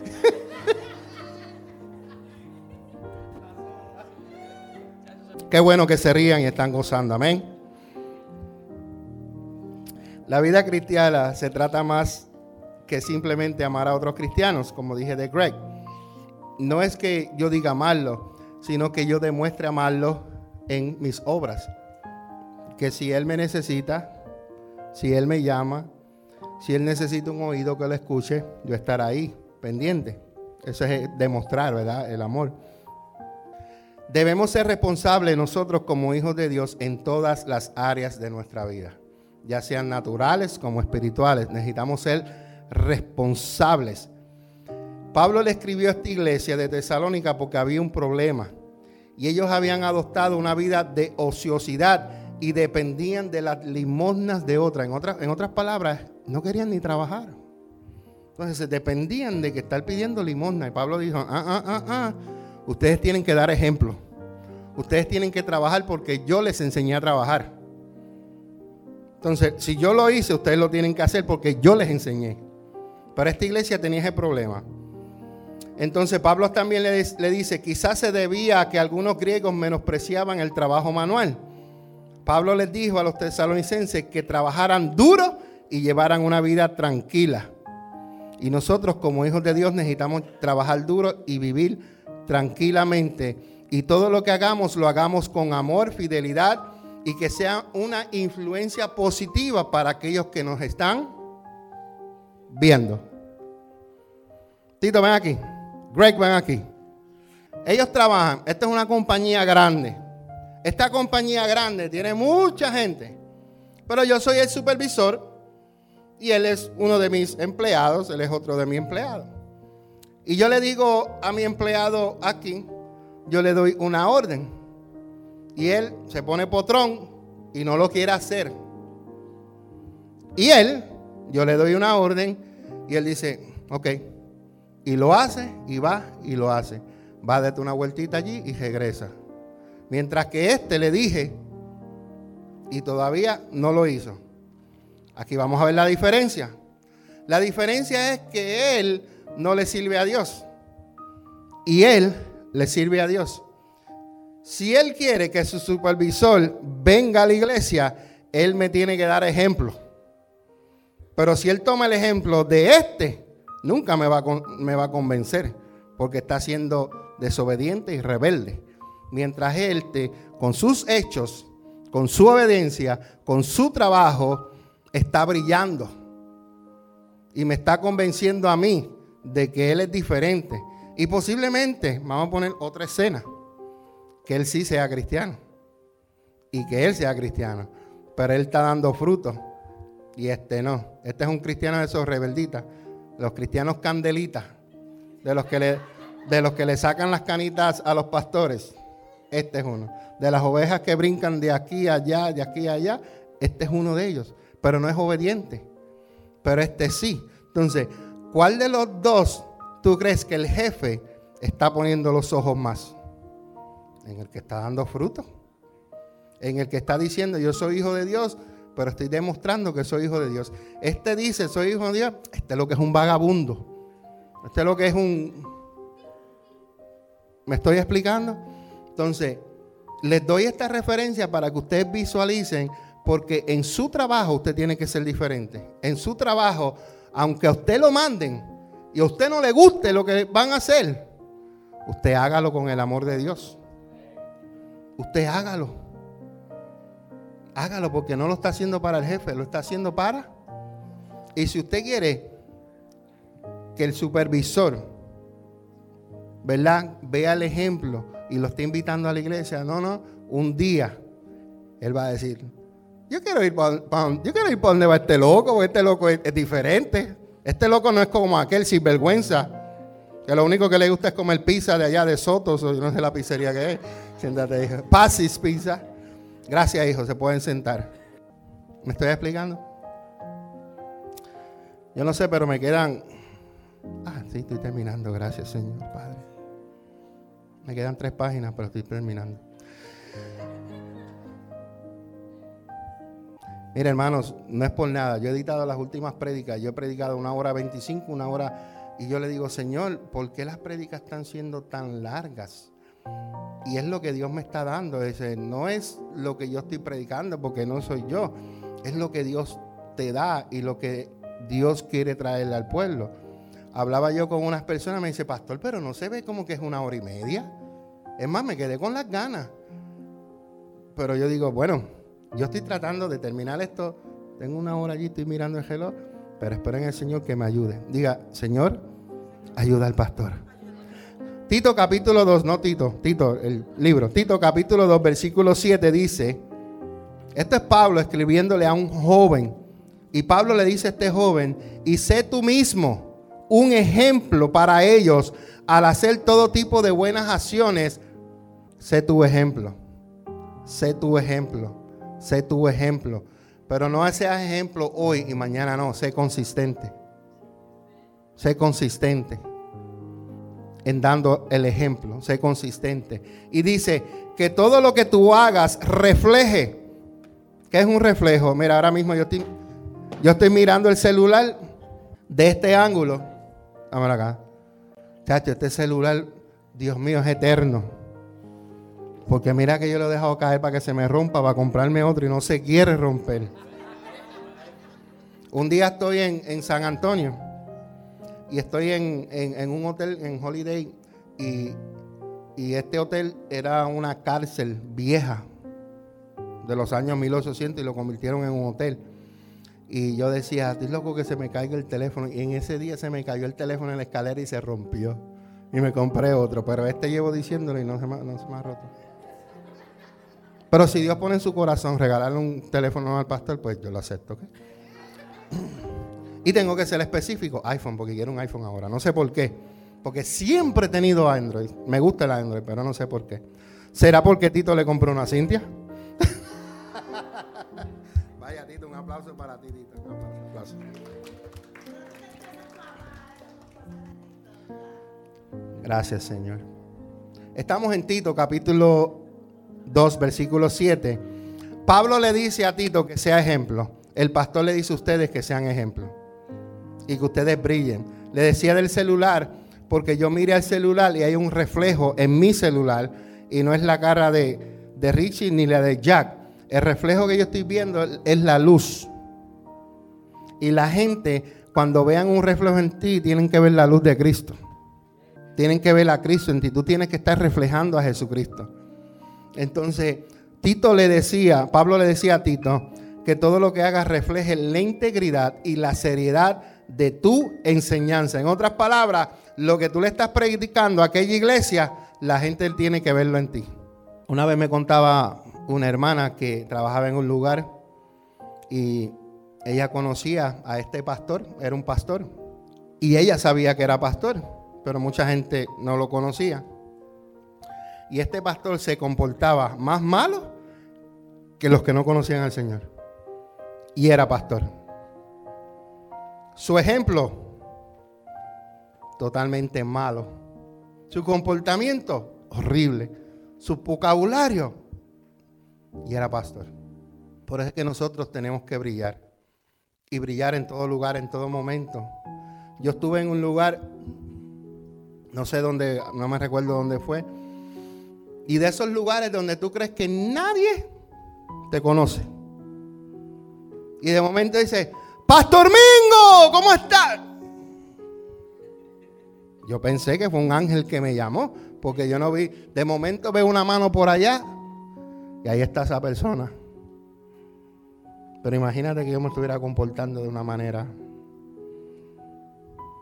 [SPEAKER 2] Qué bueno que se rían y están gozando. Amén. La vida cristiana se trata más que simplemente amar a otros cristianos, como dije de Greg. No es que yo diga amarlo, sino que yo demuestre amarlo en mis obras. Que si Él me necesita, si Él me llama, si Él necesita un oído que lo escuche, yo estar ahí, pendiente. Eso es demostrar, ¿verdad? El amor. Debemos ser responsables nosotros como hijos de Dios en todas las áreas de nuestra vida, ya sean naturales como espirituales. Necesitamos ser responsables. Pablo le escribió a esta iglesia de Tesalónica porque había un problema y ellos habían adoptado una vida de ociosidad y dependían de las limosnas de otra. En, otras, en otras palabras, no querían ni trabajar. Entonces dependían de que estar pidiendo limosna. Y Pablo dijo, ah, ah, ah, ah, ustedes tienen que dar ejemplo. Ustedes tienen que trabajar porque yo les enseñé a trabajar. Entonces, si yo lo hice, ustedes lo tienen que hacer porque yo les enseñé. Pero esta iglesia tenía ese problema. Entonces Pablo también le, dice, quizás se debía a que algunos griegos menospreciaban el trabajo manual. Pablo les dijo a los tesalonicenses que trabajaran duro y llevaran una vida tranquila. Y nosotros como hijos de Dios necesitamos trabajar duro y vivir tranquilamente. Y todo lo que hagamos lo hagamos con amor, fidelidad y que sea una influencia positiva para aquellos que nos están viendo. Tito, ven aquí. Greg, ven aquí. Ellos trabajan. Esta es una compañía grande. Esta compañía grande tiene mucha gente. Pero yo soy el supervisor y él es uno de mis empleados, él es otro de mis empleados. Y yo le digo a mi empleado aquí, yo le doy una orden. Y él se pone potrón y no lo quiere hacer. Y él, yo le doy una orden y él dice, ok. Y lo hace y va y lo hace. Va a darte una vueltita allí y regresa. Mientras que este le dije y todavía no lo hizo. Aquí vamos a ver la diferencia. La diferencia es que él no le sirve a Dios. Y él le sirve a Dios. Si él quiere que su supervisor venga a la iglesia, él me tiene que dar ejemplo. Pero si él toma el ejemplo de este, nunca me va, a, convencer, porque está siendo desobediente y rebelde. Mientras él, te, con sus hechos, con su obediencia, con su trabajo, está brillando. Y me está convenciendo a mí de que él es diferente. Y posiblemente, vamos a poner otra escena, que él sí sea cristiano. Y que él sea cristiano. pero él está dando fruto y este no. Este es un cristiano de esos rebelditas, los cristianos candelitas, de los que le, de los que le sacan las canitas a los pastores. Este es uno. De las ovejas que brincan de aquí a allá, de aquí a allá, este es uno de ellos, pero no es obediente. Pero este sí. Entonces, ¿cuál de los dos tú crees que el jefe está poniendo los ojos más? En el que está dando fruto. En el que está diciendo, yo soy hijo de Dios, pero estoy demostrando que soy hijo de Dios. Este dice, soy hijo de Dios. Este es lo que es un vagabundo. Este es lo que es un... ¿Me estoy explicando? Entonces, les doy esta referencia para que ustedes visualicen, porque en su trabajo usted tiene que ser diferente. En su trabajo, aunque a usted lo manden y a usted no le guste lo que van a hacer, usted hágalo con el amor de Dios. Usted hágalo. Hágalo porque no lo está haciendo para el jefe, lo está haciendo para. Y si usted quiere que el supervisor, ¿verdad? Vea el ejemplo y lo está invitando a la iglesia. No, no, un día él va a decir, yo quiero ir para, yo quiero ir donde va este loco, este loco es, diferente. Este loco no es como aquel sinvergüenza, que lo único que le gusta es comer pizza de allá de Sotos, o no sé la pizzería que es. Siéntate. Pasis Pizza. Gracias, hijo, se pueden sentar. ¿Me estoy explicando? Yo no sé, pero me quedan... Ah, sí, estoy terminando, gracias, Señor Padre. Me quedan tres páginas, pero estoy terminando. Mira, hermanos, no es por nada. Yo he editado las últimas prédicas. Yo he predicado una hora 25, una hora. Y yo le digo, Señor, ¿por qué las prédicas están siendo tan largas? Y es lo que Dios me está dando. no es lo que yo estoy predicando, porque no soy yo. Es lo que Dios te da y lo que Dios quiere traerle al pueblo. Hablaba yo con unas personas, me dice, pastor, pero no se ve como que es una hora y media. Es más, me quedé con las ganas. Pero yo digo, bueno, yo estoy tratando de terminar esto. Tengo una hora allí, estoy mirando el reloj, pero espero en el Señor que me ayude. Diga, Señor, ayuda al pastor. Tito capítulo 2, no Tito, Tito, el libro. Tito capítulo 2, versículo 7 dice, esto es Pablo escribiéndole a un joven. Y Pablo le dice a este joven, y sé tú mismo un ejemplo para ellos al hacer todo tipo de buenas acciones. Sé tu ejemplo. Sé tu ejemplo. Sé tu ejemplo. Pero no seas ejemplo hoy y mañana no. Sé consistente. Sé consistente en dando el ejemplo. Sé consistente. Y dice que todo lo que tú hagas refleje. ¿Qué es un reflejo? Mira, ahora mismo yo estoy, mirando el celular de este ángulo Vámonos acá. Chacho, este celular, Dios mío, es eterno. Porque mira que yo lo he dejado caer para que se me rompa, para comprarme otro y no se quiere romper. Un día estoy en, San Antonio y estoy en, un hotel en Holiday y, y este hotel era una cárcel vieja de los años 1800 y lo convirtieron en un hotel. Y yo decía, estoy loco que se me caiga el teléfono. Y en ese día se me cayó el teléfono en la escalera y se rompió. Y me compré otro. Pero este llevo diciéndolo y no se me, ha roto. Pero si Dios pone en su corazón regalarle un teléfono al pastor, pues yo lo acepto. Y tengo que ser específico. iPhone, porque quiero un iPhone ahora. No sé por qué. Porque siempre he tenido Android. Me gusta el Android, pero no sé por qué. ¿Será porque Tito le compró una Cintia? Vaya, Tito, un aplauso para ti, Tito. Gracias, Señor. Estamos en Tito, capítulo 2, versículo 7. Pablo le dice a Tito que sea ejemplo. El pastor le dice a ustedes que sean ejemplo. Y que ustedes brillen. Le decía del celular, porque yo mire al celular y hay un reflejo en mi celular. Y no es la cara de, de Richie ni la de Jack. El reflejo que yo estoy viendo es la luz. Y la gente, cuando vean un reflejo en ti, tienen que ver la luz de Cristo. Tienen que ver a Cristo en ti. Tú tienes que estar reflejando a Jesucristo. Entonces, Tito le decía, Pablo le decía a Tito, que todo lo que hagas refleje la integridad y la seriedad de tu enseñanza. En otras palabras, lo que tú le estás predicando a aquella iglesia, la gente tiene que verlo en ti. Una vez me contaba una hermana que trabajaba en un lugar Y ella conocía a este pastor, era un pastor. Y ella sabía que era pastor, pero mucha gente no lo conocía. Y este pastor se comportaba más malo que los que no conocían al Señor. Y era pastor. Su ejemplo, totalmente malo. Su comportamiento, horrible. Su vocabulario, y era pastor. Por eso es que nosotros tenemos que brillar. Y brillar en todo lugar, en todo momento. Yo estuve en un lugar, no sé dónde, no me recuerdo dónde fue. Y de esos lugares donde tú crees que nadie te conoce. Y de momento dice, Pastor Mingo, ¿cómo estás? Yo pensé que fue un ángel que me llamó, porque yo no vi, de momento veo una mano por allá y ahí está esa persona. Pero imagínate que yo me estuviera comportando de una manera.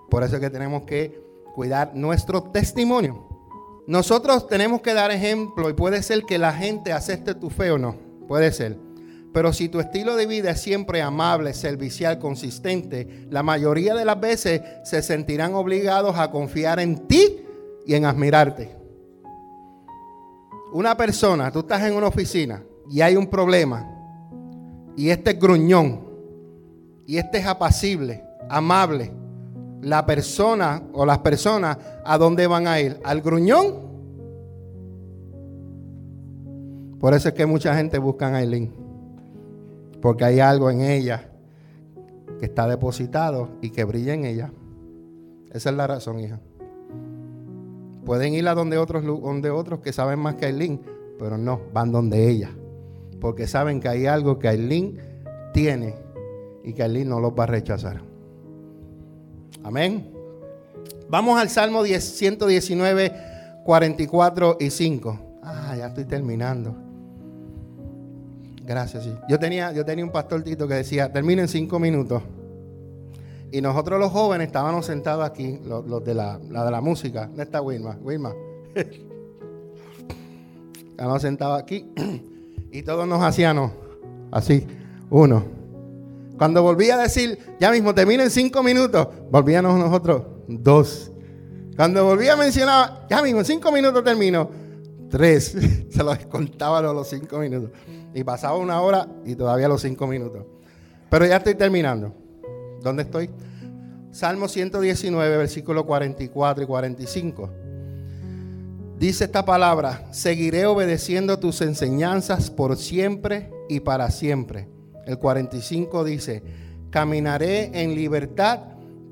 [SPEAKER 2] Por eso es que tenemos que cuidar nuestro testimonio. Nosotros tenemos que dar ejemplo y puede ser que la gente acepte tu fe o no. Puede ser. Pero si tu estilo de vida es siempre amable, servicial, consistente, la mayoría de las veces se sentirán obligados a confiar en ti y en admirarte. Una persona, tú estás en una oficina y hay un problema y este es gruñón y este es apacible, amable. La persona o las personas, ¿a dónde van a ir? ¿Al gruñón? Por eso es que mucha gente busca a Aileen. Porque hay algo en ella que está depositado y que brilla en ella. Esa es la razón, hija. Pueden ir a donde otros, donde otros que saben más que Aileen, pero no, van donde ella. Porque saben que hay algo que Aileen tiene y que Aileen no los va a rechazar. Amén. Vamos al Salmo 119, 44 y 5. Ah, ya estoy terminando. Gracias. Yo, tenía, yo tenía un pastor Tito que decía, termina en cinco minutos. Y nosotros los jóvenes estábamos sentados aquí, los, de, la, de la música. ¿Dónde está Wilma? Wilma. estábamos sentados aquí y todos nos hacíamos así, uno. Cuando volvía a decir, ya mismo termina en cinco minutos, volvíamos nosotros dos. Cuando volvía a mencionar, ya mismo en cinco minutos termino, tres. Se los contaba a los cinco minutos. Y pasaba una hora y todavía los cinco minutos. Pero ya estoy terminando. ¿Dónde estoy? Salmo 119, versículos 44 y 45. Dice esta palabra, seguiré obedeciendo tus enseñanzas por siempre y para siempre. El 45 dice, caminaré en libertad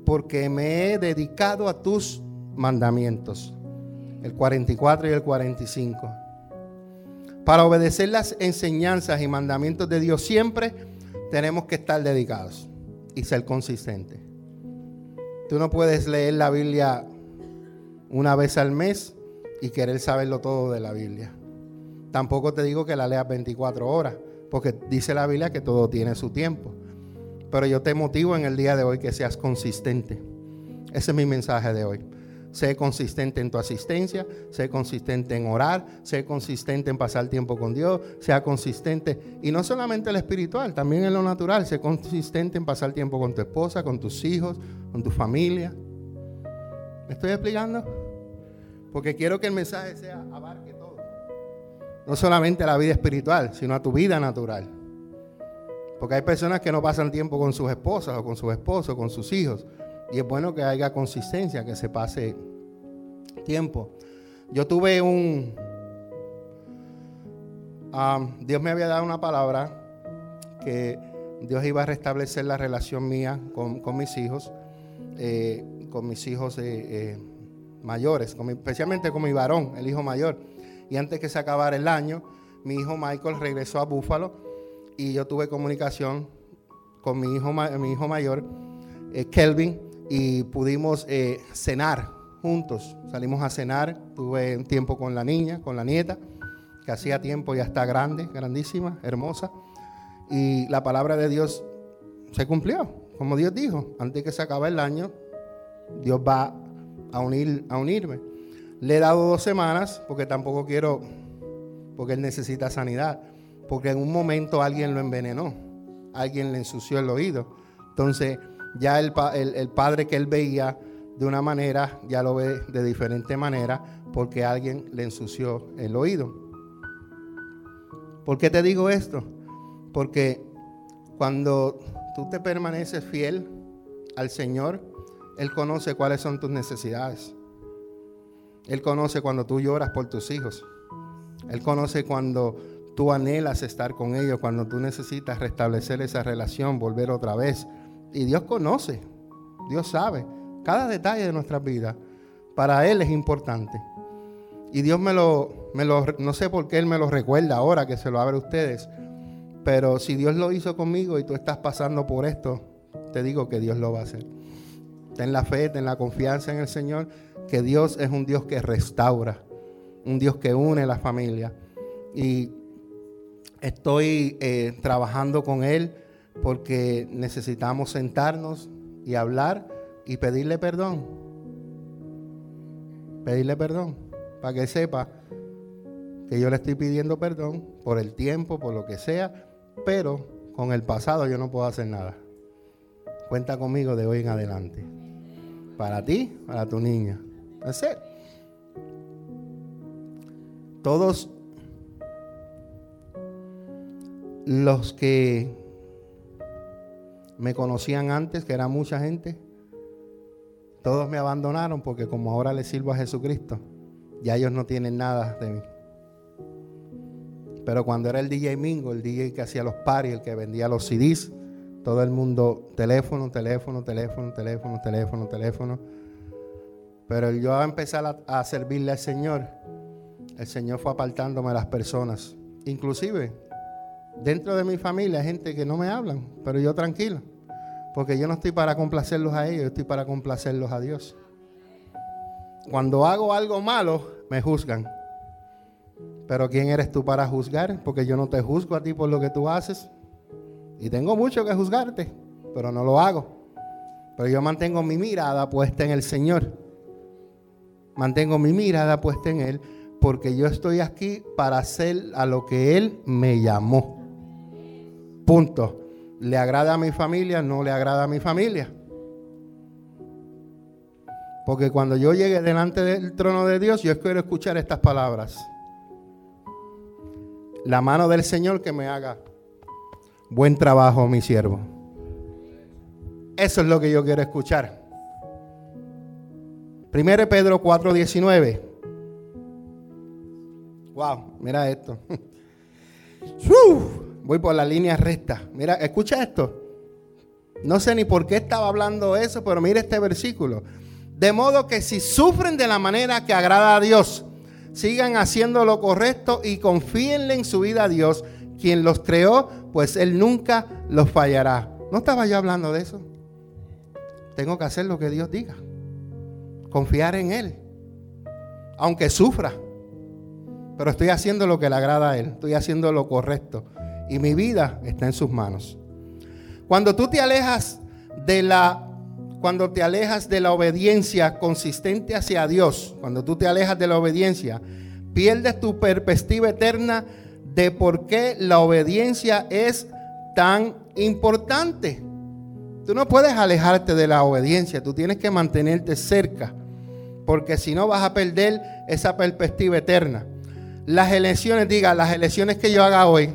[SPEAKER 2] porque me he dedicado a tus mandamientos. El 44 y el 45. Para obedecer las enseñanzas y mandamientos de Dios siempre tenemos que estar dedicados y ser consistente. Tú no puedes leer la Biblia una vez al mes y querer saberlo todo de la Biblia. Tampoco te digo que la leas 24 horas, porque dice la Biblia que todo tiene su tiempo. Pero yo te motivo en el día de hoy que seas consistente. Ese es mi mensaje de hoy. Sé consistente en tu asistencia, sé consistente en orar, sé consistente en pasar tiempo con Dios, sea consistente, y no solamente en lo espiritual, también en lo natural, sé consistente en pasar tiempo con tu esposa, con tus hijos, con tu familia. ¿Me estoy explicando? Porque quiero que el mensaje sea abarque todo. No solamente a la vida espiritual, sino a tu vida natural. Porque hay personas que no pasan tiempo con sus esposas o con sus esposos, con sus hijos. Y es bueno que haya consistencia, que se pase tiempo. Yo tuve un... Dios me había dado una palabra que Dios iba a restablecer la relación mía con, mis hijos, eh, con mis hijos eh, eh, mayores, especialmente con mi varón, el hijo mayor. Y antes que se acabara el año, mi hijo Michael regresó a Búfalo y yo tuve comunicación con mi hijo, mi hijo mayor, Kelvin, y pudimos eh, cenar juntos. Salimos a cenar, tuve un tiempo con la niña, con la nieta, que hacía tiempo ya está grande, grandísima, hermosa. Y la palabra de Dios se cumplió, como Dios dijo, antes que se acabe el año, Dios va a, unir, a unirme. Le he dado dos semanas porque tampoco quiero, porque él necesita sanidad, porque en un momento alguien lo envenenó alguien le ensució el oído. Entonces ya el, el padre que él veía de una manera, ya lo ve de diferente manera porque alguien le ensució el oído. ¿Por qué te digo esto? Porque cuando tú te permaneces fiel al Señor, Él conoce cuáles son tus necesidades. Él conoce cuando tú lloras por tus hijos. Él conoce cuando tú anhelas estar con ellos, cuando tú necesitas restablecer esa relación, volver otra vez. Y Dios conoce, Dios sabe cada detalle de nuestras vidas. Para Él es importante. Y Dios me lo, me lo, no sé por qué Él me lo recuerda ahora que se lo abre a ustedes. Pero si Dios lo hizo conmigo y tú estás pasando por esto, te digo que Dios lo va a hacer. Ten la fe, ten la confianza en el Señor, que Dios es un Dios que restaura, un Dios que une la familia. Y estoy eh, trabajando con Él porque necesitamos sentarnos y hablar y pedirle perdón. Pedirle perdón para que sepa que yo le estoy pidiendo perdón por el tiempo, por lo que sea, pero con el pasado yo no puedo hacer nada. Cuenta conmigo de hoy en adelante. Para ti, para tu niña. Hacer. Todos los que me conocían antes, que era mucha gente, todos me abandonaron porque como ahora le sirvo a Jesucristo, ya ellos no tienen nada de mí. Pero cuando era el DJ Mingo, el DJ que hacía los paris, el que vendía los CDs, todo el mundo, teléfono, teléfono, teléfono, teléfono, teléfono, teléfono. Pero yo a empezar a, servirle al Señor, el Señor fue apartándome a las personas. Inclusive, dentro de mi familia hay gente que no me hablan, pero yo tranquilo. Porque yo no estoy para complacerlos a ellos, yo estoy para complacerlos a Dios. Cuando hago algo malo, me juzgan. Pero ¿quién eres tú para juzgar? Porque yo no te juzgo a ti por lo que tú haces. Y tengo mucho que juzgarte, pero no lo hago. Pero yo mantengo mi mirada puesta en el Señor. Mantengo mi mirada puesta en Él porque yo estoy aquí para hacer a lo que Él me llamó. Punto. ¿Le agrada a mi familia? No le agrada a mi familia. Porque cuando yo llegue delante del trono de Dios, yo quiero escuchar estas palabras. La mano del Señor que me haga buen trabajo, mi siervo. Eso es lo que yo quiero escuchar. Primero Pedro 4:19. Wow, mira esto. Voy por la línea recta. Mira, escucha esto. No sé ni por qué estaba hablando eso, pero mira este versículo. De modo que si sufren de la manera que agrada a Dios, sigan haciendo lo correcto y confíenle en su vida a Dios, quien los creó, pues Él nunca los fallará. ¿No estaba yo hablando de eso? Tengo que hacer lo que Dios diga. Confiar en Él. Aunque sufra. Pero estoy haciendo lo que le agrada a Él. Estoy haciendo lo correcto y mi vida está en sus manos. Cuando tú te alejas de la cuando te alejas de la obediencia consistente hacia Dios, cuando tú te alejas de la obediencia, pierdes tu perspectiva eterna de por qué la obediencia es tan importante. Tú no puedes alejarte de la obediencia, tú tienes que mantenerte cerca, porque si no vas a perder esa perspectiva eterna. Las elecciones, diga, las elecciones que yo haga hoy,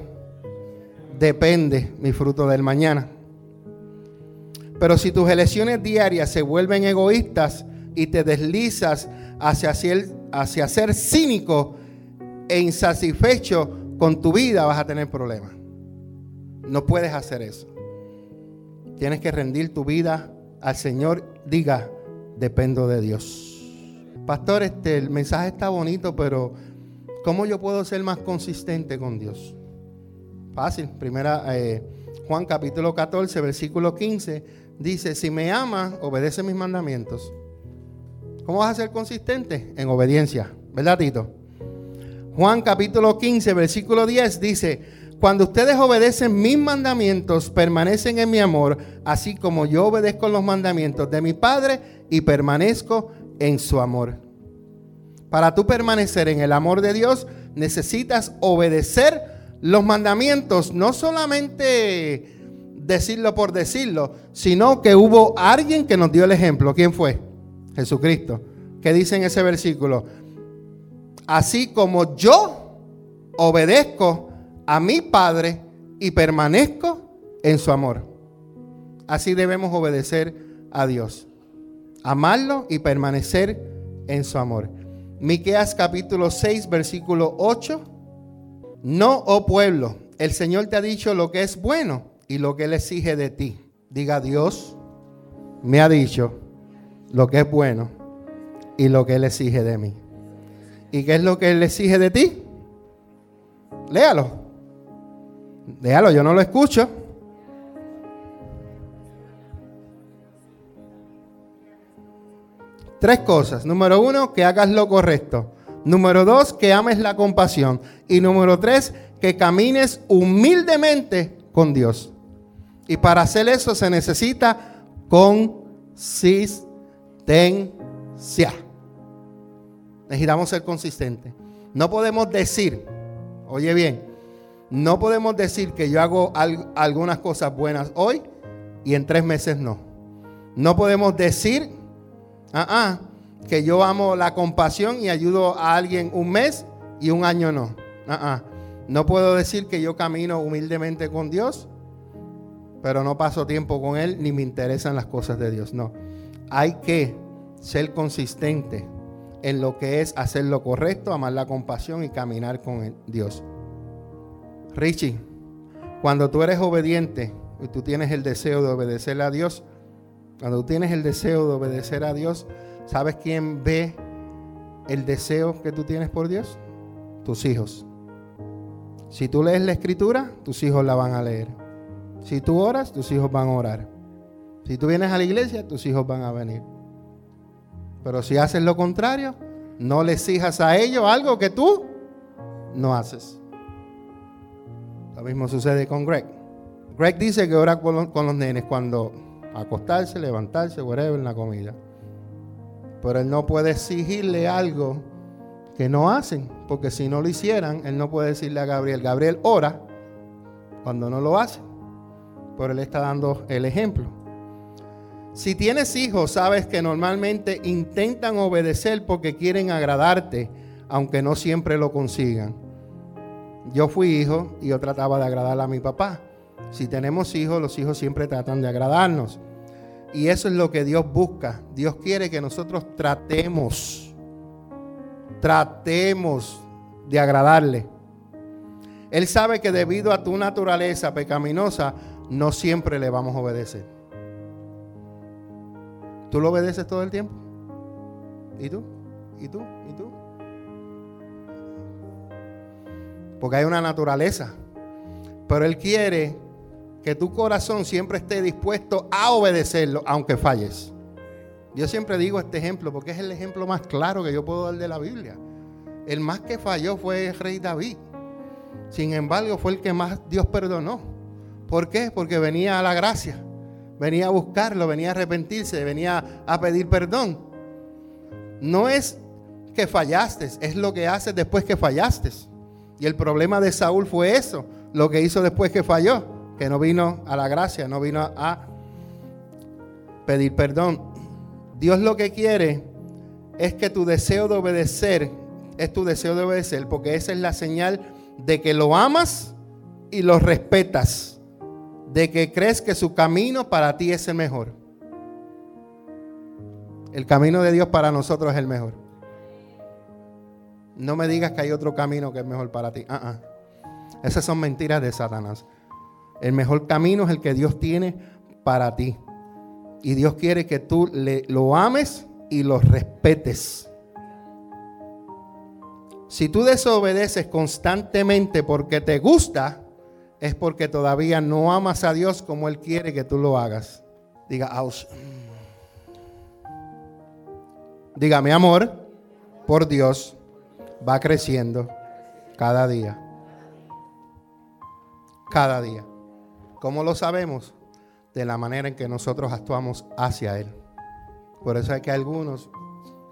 [SPEAKER 2] depende mi fruto del mañana. Pero si tus elecciones diarias se vuelven egoístas y te deslizas hacia ser, hacia ser cínico e insatisfecho con tu vida, vas a tener problemas. No puedes hacer eso. Tienes que rendir tu vida al Señor. Diga, dependo de Dios. Pastor, este, el mensaje está bonito, pero ¿cómo yo puedo ser más consistente con Dios? Fácil. Primera, eh, Juan capítulo 14, versículo 15, dice, si me ama, obedece mis mandamientos. ¿Cómo vas a ser consistente? En obediencia. ¿Verdad, Tito? Juan capítulo 15, versículo 10 dice, cuando ustedes obedecen mis mandamientos, permanecen en mi amor, así como yo obedezco los mandamientos de mi Padre y permanezco en su amor. Para tú permanecer en el amor de Dios, necesitas obedecer los mandamientos, no solamente decirlo por decirlo, sino que hubo alguien que nos dio el ejemplo. ¿Quién fue? Jesucristo. ¿Qué dice en ese versículo? Así como yo obedezco a mi Padre y permanezco en su amor. Así debemos obedecer a Dios. Amarlo y permanecer en su amor. Miqueas capítulo 6, versículo 8. No, oh pueblo, el Señor te ha dicho lo que es bueno y lo que Él exige de ti. Diga Dios, me ha dicho lo que es bueno y lo que Él exige de mí. ¿Y qué es lo que Él exige de ti? Léalo. Léalo, yo no lo escucho. Tres cosas. Número uno, que hagas lo correcto. Número dos, que ames la compasión. Y número tres, que camines humildemente con Dios. Y para hacer eso se necesita consistencia. Necesitamos ser consistentes. No podemos decir, oye bien, no podemos decir que yo hago algunas cosas buenas hoy y en tres meses no. No podemos decir, ah, ah, que yo amo la compasión y ayudo a alguien un mes y un año no. Ah, ah. No puedo decir que yo camino humildemente con Dios, pero no paso tiempo con Él ni me interesan las cosas de Dios. No. Hay que ser consistente en lo que es hacer lo correcto, amar la compasión y caminar con Dios. Richie, cuando tú eres obediente y tú tienes el deseo de obedecerle a Dios, cuando tú tienes el deseo de obedecer a Dios, ¿sabes quién ve el deseo que tú tienes por Dios? Tus hijos. Si tú lees la escritura, tus hijos la van a leer. Si tú oras, tus hijos van a orar. Si tú vienes a la iglesia, tus hijos van a venir. Pero si haces lo contrario, no le exijas a ellos algo que tú no haces. Lo mismo sucede con Greg. Greg dice que ora con los, nenes cuando acostarse, levantarse, whatever, en la comida. Pero él no puede exigirle algo que no hacen, porque si no lo hicieran, él no puede decirle a Gabriel, Gabriel ora cuando no lo hace. Pero él está dando el ejemplo. Si tienes hijos, sabes que normalmente intentan obedecer porque quieren agradarte, aunque no siempre lo consigan. Yo fui hijo y yo trataba de agradar a mi papá. Si tenemos hijos, los hijos siempre tratan de agradarnos. Y eso es lo que Dios busca. Dios quiere que nosotros tratemos, tratemos de agradarle. Él sabe que debido a tu naturaleza pecaminosa, no siempre le vamos a obedecer. ¿Tú lo obedeces todo el tiempo? ¿Y tú? ¿Y tú? ¿Y tú? Porque hay una naturaleza. Pero Él quiere que tu corazón siempre esté dispuesto a obedecerlo, aunque falles. Yo siempre digo este ejemplo porque es el ejemplo más claro que yo puedo dar de la Biblia. El más que falló fue el rey David. Sin embargo, fue el que más Dios perdonó. ¿Por qué? Porque venía a la gracia venía a buscarlo, venía a arrepentirse, venía a pedir perdón. No es que fallaste, es lo que haces después que fallaste. Y el problema de Saúl fue eso, lo que hizo después que falló, que no vino a la gracia, no vino a pedir perdón. Dios lo que quiere es que tu deseo de obedecer es tu deseo de obedecer, porque esa es la señal de que lo amas y lo respetas de que crees que su camino para ti es el mejor. El camino de Dios para nosotros es el mejor. No me digas que hay otro camino que es mejor para ti. Ah. Esas son mentiras de Satanás. El mejor camino es el que Dios tiene para ti. Y Dios quiere que tú lo ames y lo respetes. Si tú desobedeces constantemente porque te gusta, es porque todavía no amas a Dios como Él quiere que tú lo hagas. Diga, Diga, mi amor por Dios va creciendo cada día. Cada día. ¿Cómo lo sabemos? De la manera en que nosotros actuamos hacia Él. Por eso hay que algunos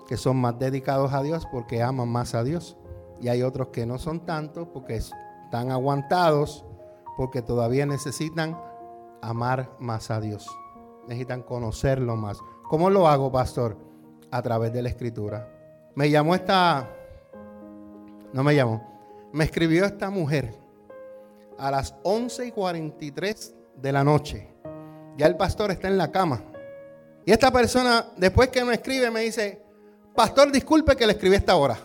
[SPEAKER 2] que son más dedicados a Dios porque aman más a Dios. Y hay otros que no son tanto porque están aguantados porque todavía necesitan amar más a Dios. Necesitan conocerlo más. ¿Cómo lo hago, pastor? A través de la escritura. Me llamó esta... No me llamó. Me escribió esta mujer a las 11 y 43 de la noche. Ya el pastor está en la cama. Y esta persona, después que me escribe, me dice, pastor, disculpe que le escribí esta hora.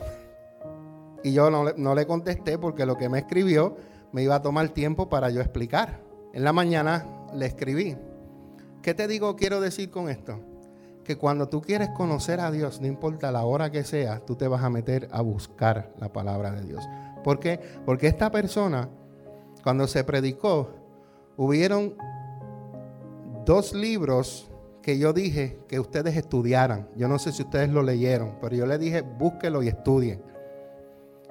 [SPEAKER 2] Y yo no, no, le contesté porque lo que me escribió me iba a tomar tiempo para yo explicar. En la mañana le escribí. ¿Qué te digo, quiero decir con esto? Que cuando tú quieres conocer a Dios, no importa la hora que sea, tú te vas a meter a buscar la palabra de Dios. ¿Por qué? Porque esta persona, cuando se predicó, hubieron dos libros que yo dije que ustedes estudiaran. Yo no sé si ustedes lo leyeron, pero yo les dije, búsquelo y estudien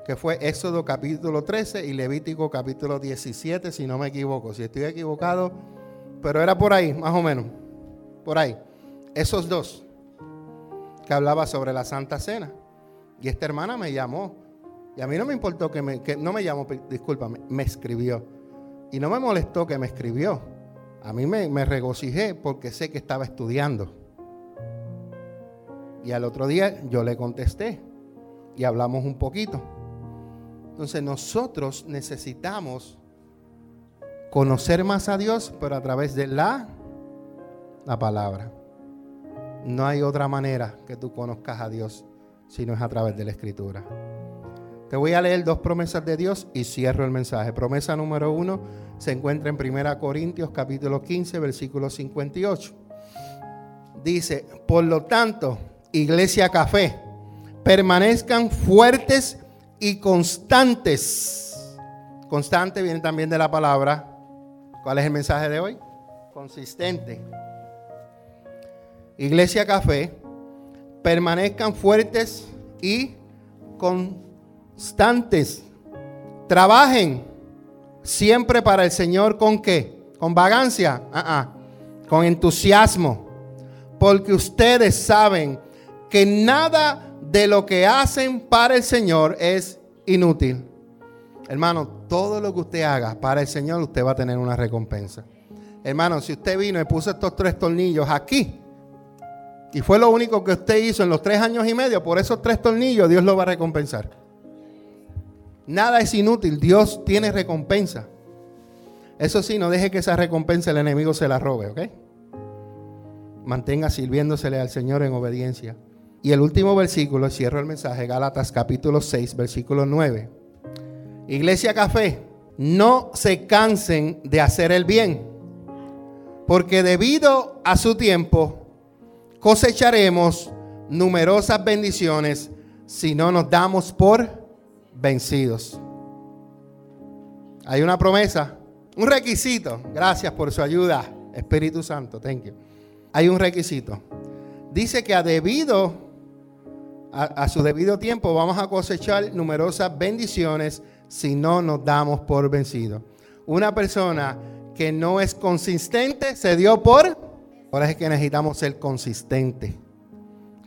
[SPEAKER 2] que fue Éxodo capítulo 13 y Levítico capítulo 17, si no me equivoco. Si estoy equivocado, pero era por ahí, más o menos. Por ahí. Esos dos que hablaba sobre la Santa Cena. Y esta hermana me llamó. Y a mí no me importó que me, no me llamó, discúlpame, me escribió. Y no me molestó que me escribió. A mí me, me regocijé porque sé que estaba estudiando. Y al otro día yo le contesté y hablamos un poquito. Entonces nosotros necesitamos conocer más a Dios, pero a través de la, la palabra. No hay otra manera que tú conozcas a Dios si no es a través de la escritura. Te voy a leer dos promesas de Dios y cierro el mensaje. Promesa número uno se encuentra en 1 Corintios capítulo 15, versículo 58. Dice, por lo tanto, iglesia café, permanezcan fuertes y constantes. Constante viene también de la palabra. ¿Cuál es el mensaje de hoy? Consistente. Iglesia Café, permanezcan fuertes y constantes. Trabajen siempre para el Señor con qué? Con vagancia, ah, ah. con entusiasmo. Porque ustedes saben que nada de lo que hacen para el Señor es inútil. Hermano, todo lo que usted haga para el Señor, usted va a tener una recompensa. Hermano, si usted vino y puso estos tres tornillos aquí, y fue lo único que usted hizo en los tres años y medio, por esos tres tornillos, Dios lo va a recompensar. Nada es inútil, Dios tiene recompensa. Eso sí, no deje que esa recompensa el enemigo se la robe, ¿ok? Mantenga sirviéndosele al Señor en obediencia. Y el último versículo, cierro el mensaje, Gálatas capítulo 6, versículo 9. Iglesia Café, no se cansen de hacer el bien, porque debido a su tiempo cosecharemos numerosas bendiciones si no nos damos por vencidos. Hay una promesa, un requisito. Gracias por su ayuda, Espíritu Santo. Thank you. Hay un requisito. Dice que a debido a, su debido tiempo vamos a cosechar numerosas bendiciones si no nos damos por vencidos. Una persona que no es consistente se dio por... Ahora es que necesitamos ser consistente.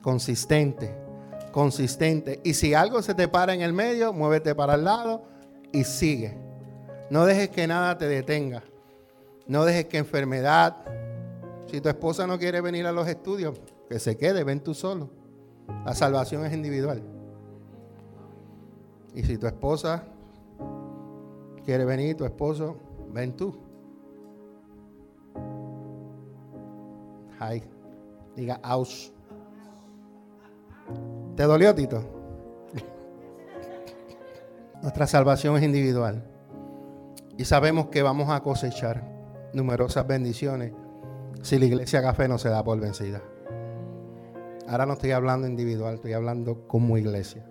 [SPEAKER 2] Consistente. Consistente. Y si algo se te para en el medio, muévete para el lado y sigue. No dejes que nada te detenga. No dejes que enfermedad. Si tu esposa no quiere venir a los estudios, que se quede, ven tú solo. La salvación es individual. Y si tu esposa quiere venir, tu esposo, ven tú. Ay, diga aus. ¿Te dolió, Tito? Nuestra salvación es individual. Y sabemos que vamos a cosechar numerosas bendiciones si la iglesia café no se da por vencida. Ahora no estoy hablando individual, estoy hablando como iglesia.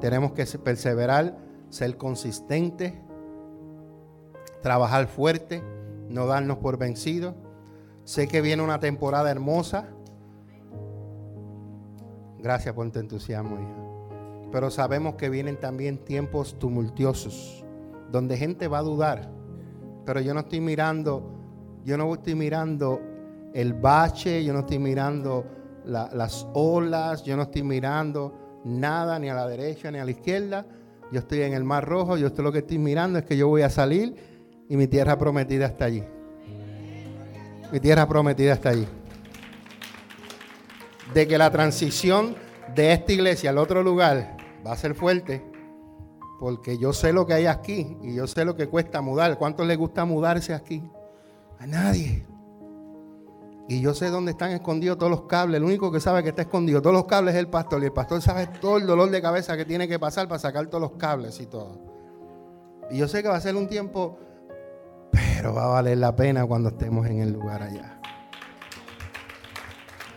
[SPEAKER 2] Tenemos que perseverar, ser consistentes, trabajar fuerte, no darnos por vencidos. Sé que viene una temporada hermosa. Gracias por tu entusiasmo, hija. Pero sabemos que vienen también tiempos tumultuosos, donde gente va a dudar. Pero yo no estoy mirando, yo no estoy mirando el bache, yo no estoy mirando las olas, yo no estoy mirando nada ni a la derecha ni a la izquierda, yo estoy en el mar rojo, yo estoy lo que estoy mirando es que yo voy a salir y mi tierra prometida está allí. Mi tierra prometida está allí. De que la transición de esta iglesia al otro lugar va a ser fuerte. Porque yo sé lo que hay aquí y yo sé lo que cuesta mudar. ¿Cuántos les gusta mudarse aquí? A nadie. Y yo sé dónde están escondidos todos los cables. El único que sabe que está escondido todos los cables es el pastor. Y el pastor sabe todo el dolor de cabeza que tiene que pasar para sacar todos los cables y todo. Y yo sé que va a ser un tiempo, pero va a valer la pena cuando estemos en el lugar allá.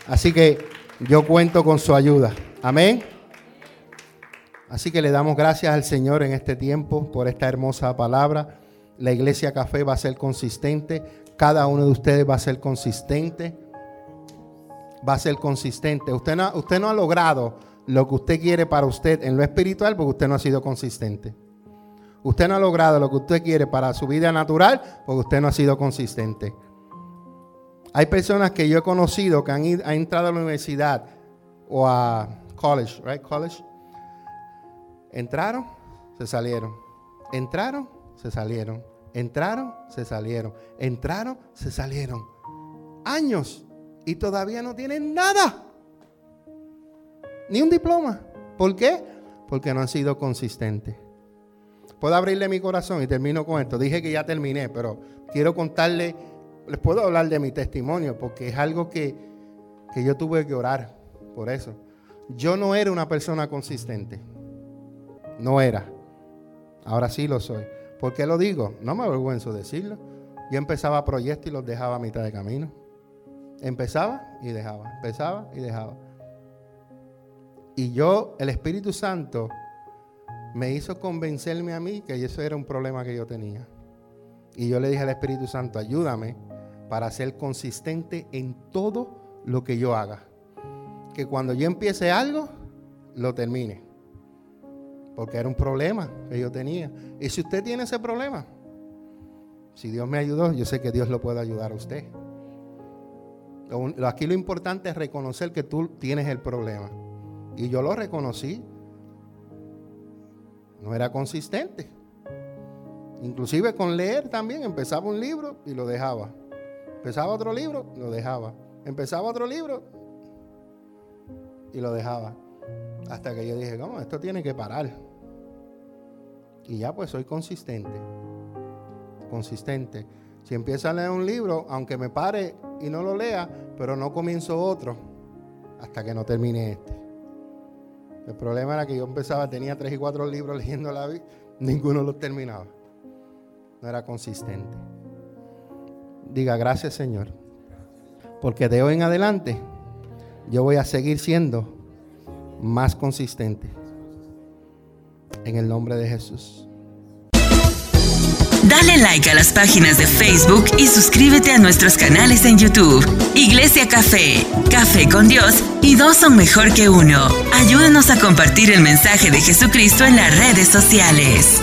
[SPEAKER 2] Así que yo cuento con su ayuda. Amén. Así que le damos gracias al Señor en este tiempo por esta hermosa palabra. La iglesia café va a ser consistente. Cada uno de ustedes va a ser consistente. Va a ser consistente. Usted no, usted no ha logrado lo que usted quiere para usted en lo espiritual porque usted no ha sido consistente. Usted no ha logrado lo que usted quiere para su vida natural porque usted no ha sido consistente. Hay personas que yo he conocido que han, entrado a la universidad o a college, right? College. Entraron, se salieron. Entraron, se salieron. Entraron, se salieron. Entraron, se salieron. Años y todavía no tienen nada. Ni un diploma. ¿Por qué? Porque no han sido consistentes. Puedo abrirle mi corazón y termino con esto. Dije que ya terminé, pero quiero contarle les puedo hablar de mi testimonio porque es algo que, que yo tuve que orar por eso. Yo no era una persona consistente. No era. Ahora sí lo soy. ¿Por qué lo digo? No me avergüenzo decirlo. Yo empezaba proyectos y los dejaba a mitad de camino. Empezaba y dejaba. Empezaba y dejaba. Y yo, el Espíritu Santo, me hizo convencerme a mí que eso era un problema que yo tenía. Y yo le dije al Espíritu Santo, ayúdame para ser consistente en todo lo que yo haga. Que cuando yo empiece algo, lo termine. Porque era un problema que yo tenía. Y si usted tiene ese problema, si Dios me ayudó, yo sé que Dios lo puede ayudar a usted. Aquí lo importante es reconocer que tú tienes el problema. Y yo lo reconocí. No era consistente. Inclusive con leer también. Empezaba un libro y lo dejaba. Empezaba otro libro, lo dejaba. Empezaba otro libro y lo dejaba. Hasta que yo dije, ¿cómo? Esto tiene que parar. Y ya pues soy consistente. Consistente. Si empiezo a leer un libro, aunque me pare y no lo lea, pero no comienzo otro hasta que no termine este. El problema era que yo empezaba, tenía tres y cuatro libros leyendo la Biblia, ninguno los terminaba. No era consistente. Diga gracias Señor. Porque de hoy en adelante yo voy a seguir siendo más consistente. En el nombre de Jesús.
[SPEAKER 1] Dale like a las páginas de Facebook y suscríbete a nuestros canales en YouTube. Iglesia Café, Café con Dios y dos son mejor que uno. Ayúdanos a compartir el mensaje de Jesucristo en las redes sociales.